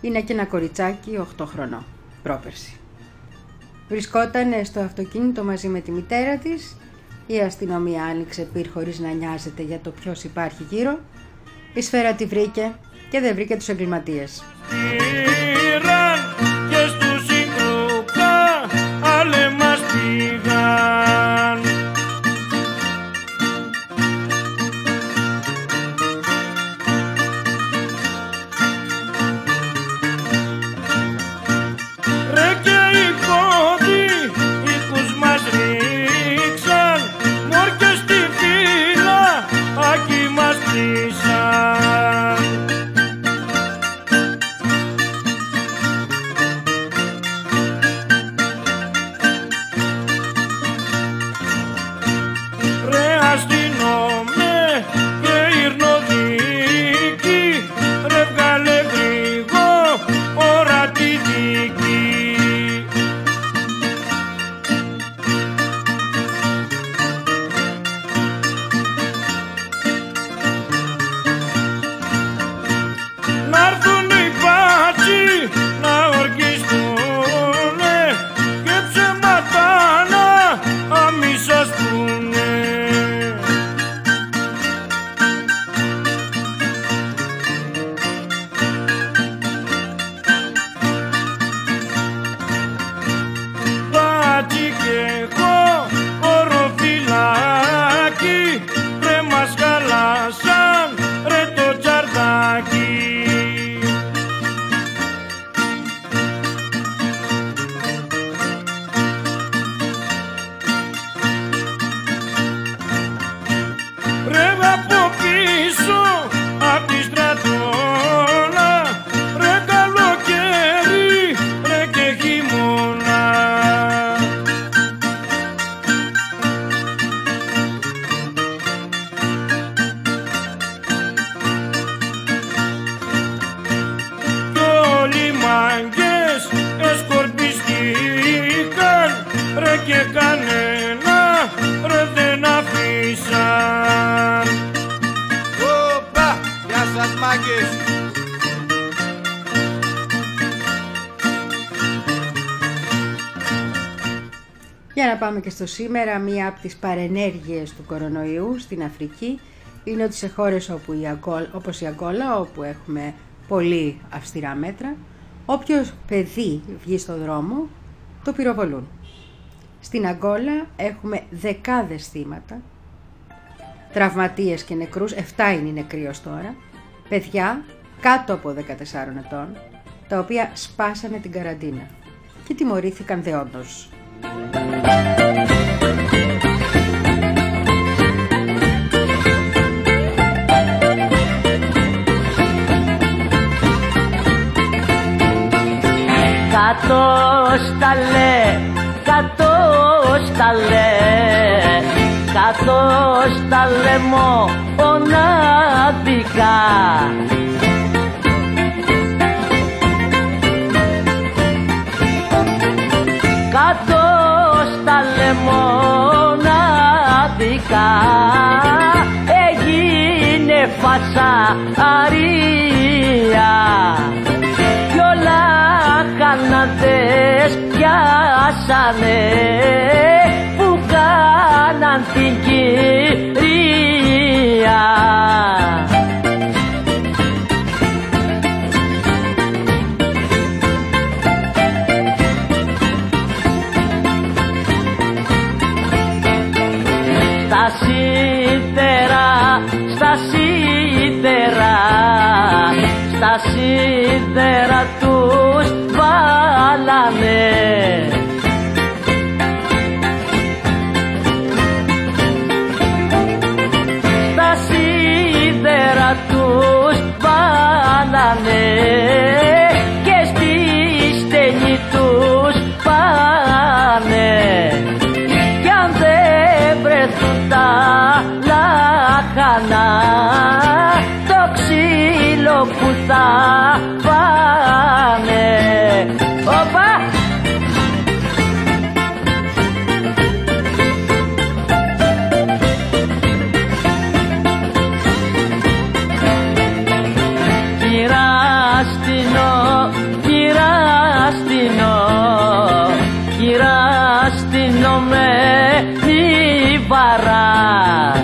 είναι και ένα κοριτσάκι 8 χρονών, πρόπερση. Βρισκόταν στο αυτοκίνητο μαζί με τη μητέρα της, η αστυνομία άνοιξε πυρ χωρίς να νοιάζεται για το ποιος υπάρχει γύρω, η σφαίρα τη βρήκε και δεν βρήκε τους εγκληματίες. πήραν Για να πάμε και στο σήμερα, μία από τις παρενέργειες του κορονοϊού στην Αφρική είναι ότι σε χώρες όπου η Αγκόλ, όπως η Αγκόλα, όπου έχουμε πολύ αυστηρά μέτρα, όποιος παιδί βγει στο δρόμο, το πυροβολούν. Στην Αγκόλα έχουμε δεκάδες θύματα, τραυματίες και νεκρούς, 7 είναι οι νεκροί ως τώρα, παιδιά κάτω από 14 ετών, τα οποία σπάσανε την καραντίνα και τιμωρήθηκαν δεόντως. Κάτω στα λέ, κάτω στα λέ, κάτω στα λαιμό μοναδικά. Κάτω στα λεμονάδικα έγινε φασαρία κι όλα καναντές πιάσανε που κάναν την κυρία. Στα σίδερα, στα σίδερα, στα σίδερα τους βάλανε. Στα σίδερα τους βάλανε και στη στενή τους πάνε κι αν δεν βρεθούν τα λάχανα το ξύλο που θα φάνε Οπα! Κυράστινο, κυράστινο, κυράστινο με τι βαράς.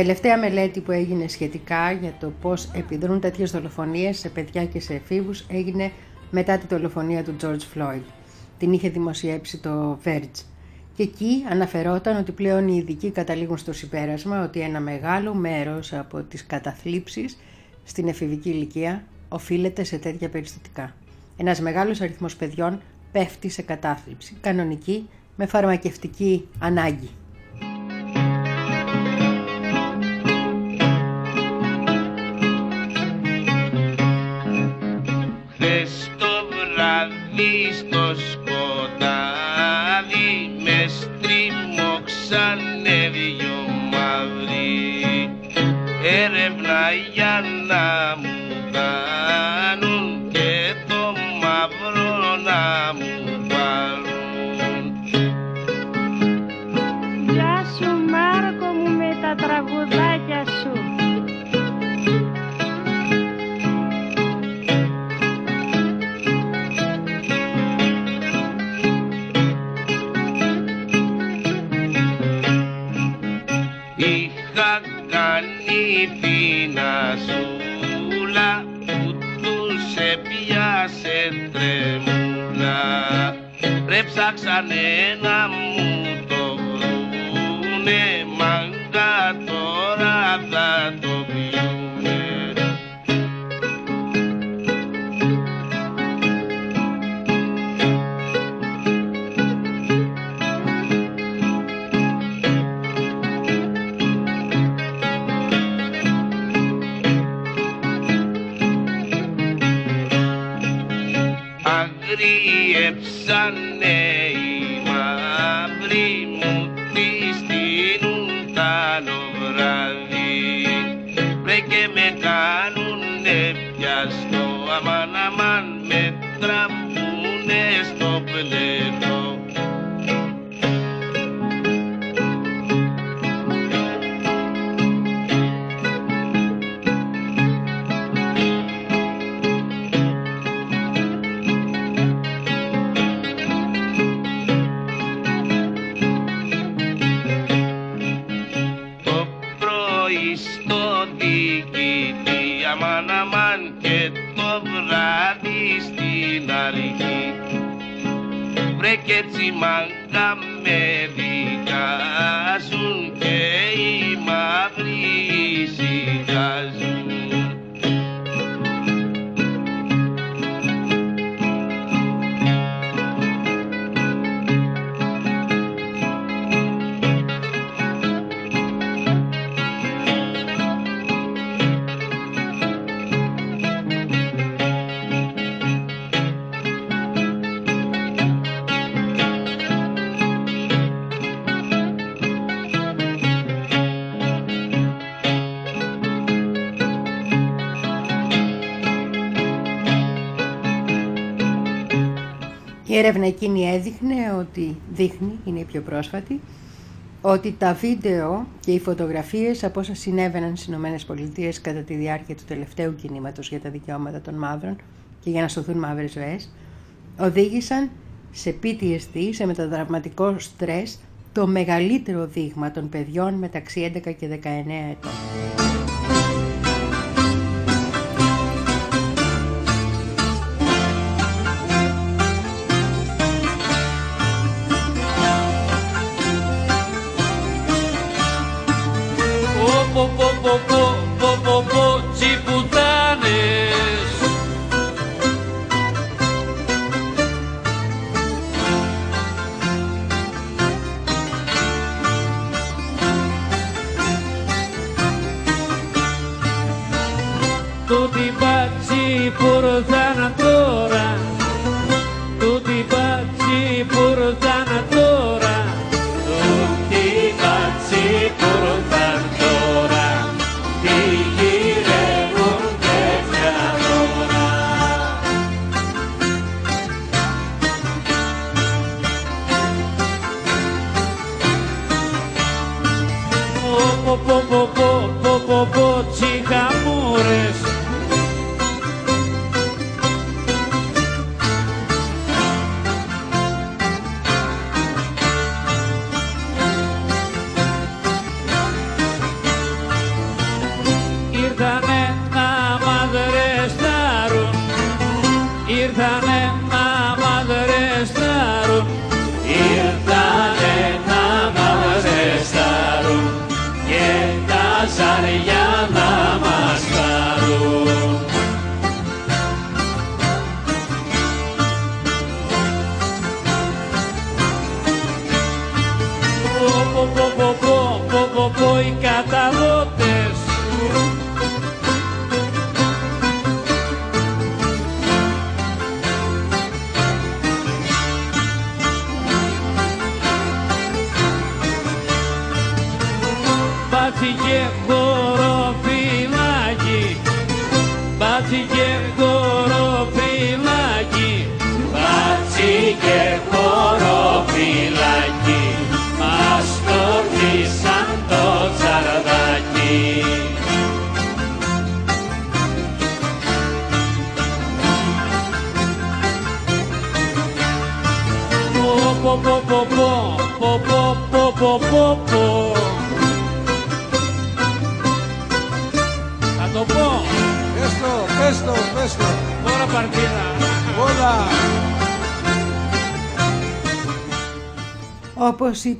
Τελευταία μελέτη που έγινε σχετικά για το πώς επιδρούν τέτοιες δολοφονίες σε παιδιά και σε εφήβους έγινε μετά τη δολοφονία του George Floyd. Την είχε δημοσιεύσει το Verge. Και εκεί αναφερόταν ότι πλέον οι ειδικοί καταλήγουν στο συμπέρασμα ότι ένα μεγάλο μέρος από τις καταθλίψεις στην εφηβική ηλικία οφείλεται σε τέτοια περιστατικά. Ένας μεγάλος αριθμός παιδιών πέφτει σε κατάθλιψη, κανονική, με φαρμακευτική ανάγκη. Βράδυ στο σκοτάδι μες στριμώξανε δυο μαύροι έρευνα για να μου πεινασούλα που τους έπιασε τρεμούλα Ρε ψάξανε να μου το βρούνε μάγκα τώρα θα το Πήγανε οι μαύροι μου πληστήνουν τα βράδυ Βρε και με κάνουνε πιαστό αμάν αμάν με τραβούνε στο πνεύμα. Βρε και έτσι μάγκα με δικάζουν και οι μαύροι ησυχάζουν Η έρευνα εκείνη έδειχνε ότι δείχνει, είναι η πιο πρόσφατη, ότι τα βίντεο και οι φωτογραφίες από όσα συνέβαιναν στις Ηνωμένες Πολιτείες κατά τη διάρκεια του τελευταίου κινήματος για τα δικαιώματα των μαύρων και για να σωθούν μαύρες ζωές, οδήγησαν σε PTSD, σε μεταδραματικό στρες, το μεγαλύτερο δείγμα των παιδιών μεταξύ 11 και 19 ετών.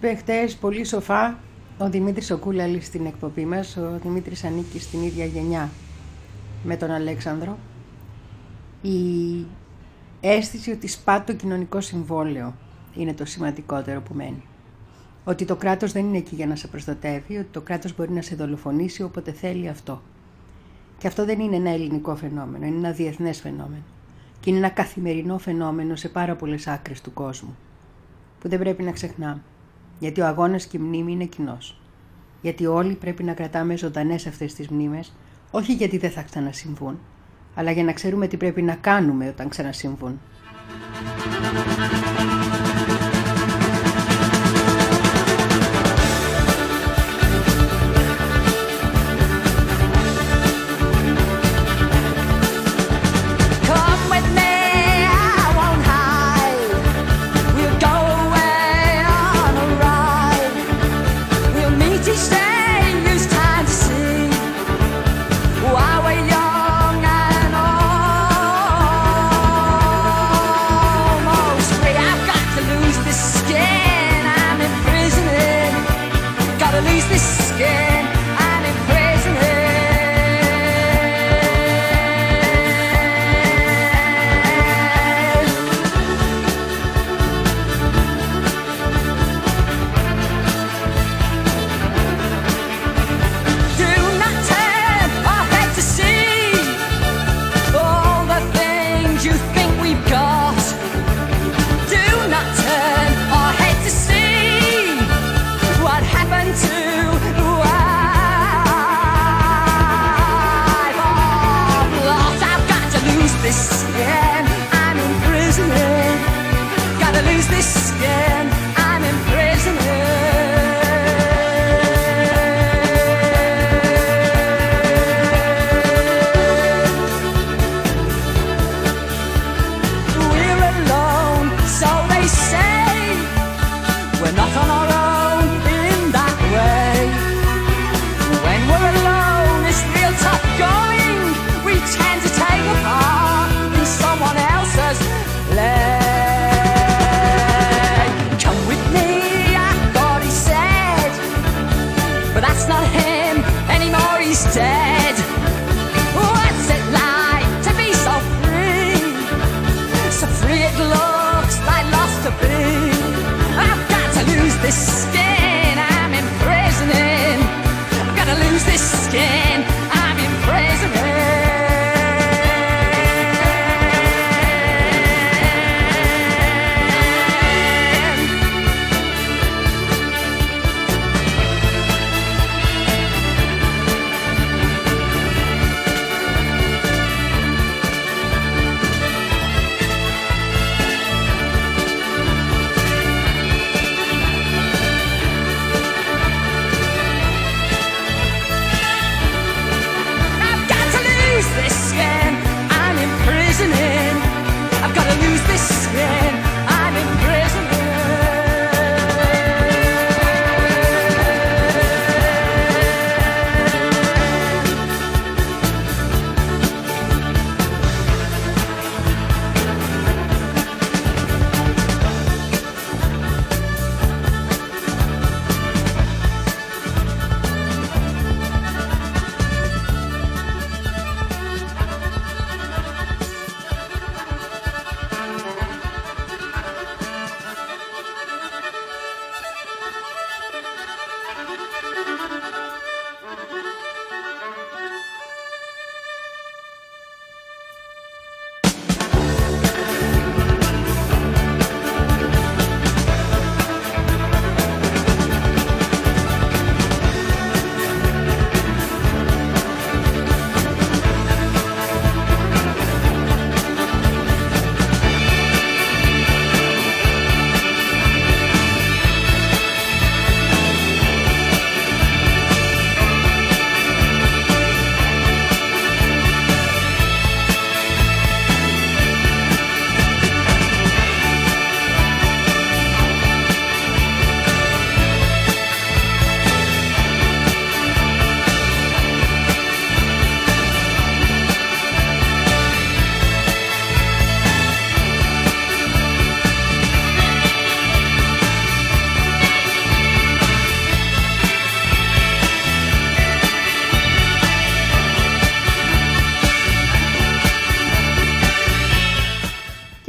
είπε πολύ σοφά ο Δημήτρης Οκούλαλη στην εκπομπή μας. Ο Δημήτρης ανήκει στην ίδια γενιά με τον Αλέξανδρο. Η αίσθηση ότι σπά το κοινωνικό συμβόλαιο είναι το σημαντικότερο που μένει. Ότι το κράτος δεν είναι εκεί για να σε προστατεύει, ότι το κράτος μπορεί να σε δολοφονήσει όποτε θέλει αυτό. Και αυτό δεν είναι ένα ελληνικό φαινόμενο, είναι ένα διεθνές φαινόμενο. Και είναι ένα καθημερινό φαινόμενο σε πάρα πολλές άκρες του κόσμου, που δεν πρέπει να ξεχνάμε γιατί ο αγώνας και η μνήμη είναι κοινός. Γιατί όλοι πρέπει να κρατάμε ζωντανές αυτές τις μνήμες, όχι γιατί δεν θα ξανασυμβούν, αλλά για να ξέρουμε τι πρέπει να κάνουμε όταν ξανασυμβούν.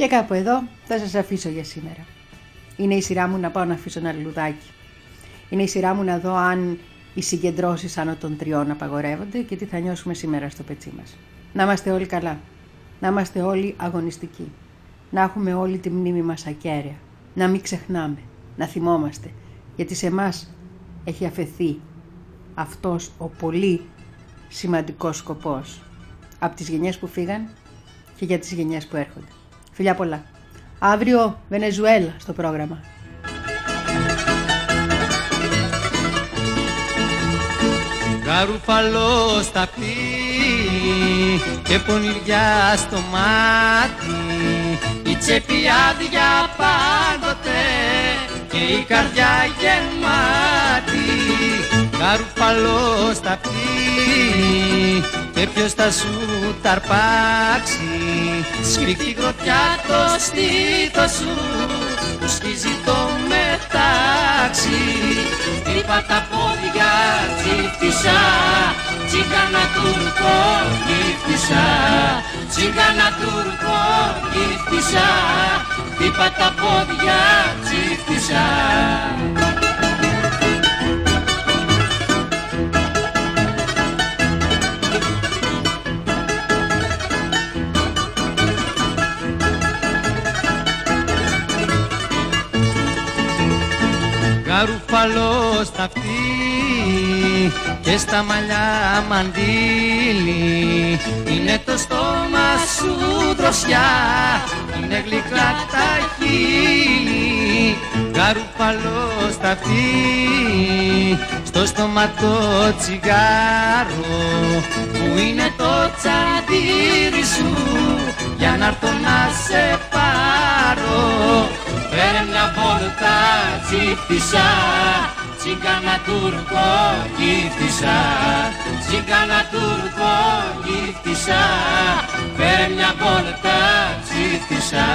Και κάπου εδώ θα σας αφήσω για σήμερα. Είναι η σειρά μου να πάω να αφήσω ένα λουλουδάκι. Είναι η σειρά μου να δω αν οι συγκεντρώσεις άνω των τριών απαγορεύονται και τι θα νιώσουμε σήμερα στο πετσί μας. Να είμαστε όλοι καλά. Να είμαστε όλοι αγωνιστικοί. Να έχουμε όλη τη μνήμη μας ακέραια. Να μην ξεχνάμε. Να θυμόμαστε. Γιατί σε εμάς έχει αφαιθεί αυτός ο πολύ σημαντικός σκοπός από τις γενιές που φύγαν και για τις γενιές που έρχονται. Φιλιά πολλά. Αύριο Βενεζουέλα στο πρόγραμμα. Γαρουφαλό στα και πονηριά στο μάτι η τσέπη άδεια πάντοτε και η καρδιά γεμάτη Γαρουφαλό στα και ποιος θα σου ταρπάξει σφιχτή γροθιά το στήθος σου που σκίζει το μετάξι. Είπα τα πόδια τσίφτησα Τσίγκανα τουρκό γύφτησα Τσίγκανα τουρκό γύφτησα Είπα τα πόδια τσίφτησα Γαρουφαλό στα αυτή και στα μαλλιά μαντήλι είναι το στόμα σου δροσιά είναι γλυκά τα χείλη. Γαρουφαλό στα αυτή στο στόμα το τσιγάρο που είναι το τσαντήρι σου για να έρθω να σε πάρω. Φέρε μια βόλτα τσίφτησα Τσίγκανα τουρκό γύφτησα Τσίγκανα τουρκό γύφτησα Φέρε μια βόλτα τσίφτησα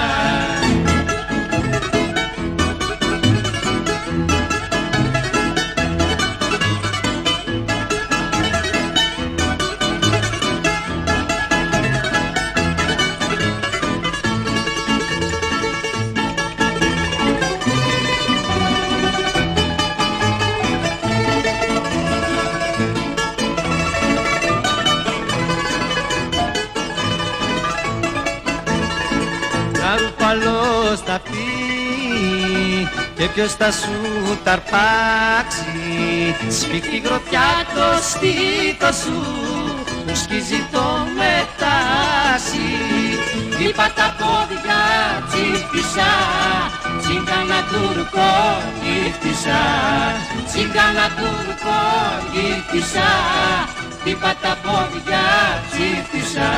και ποιος θα σου ταρπάξει σφιχτή γροθιά το στήθος σου που σκίζει το μετάσι. Είπα τα πόδια τσίφτησα τσίγκανα τουρκό γύφτησα τσίγκανα τουρκό γύφτησα Είπα τα πόδια τσίφτησα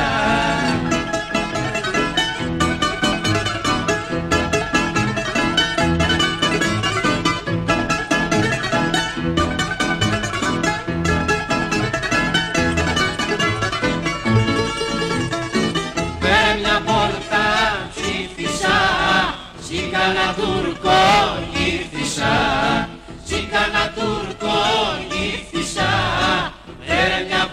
μάγισσα, τσίκανα τουρκό γύφτισα, φέρε μια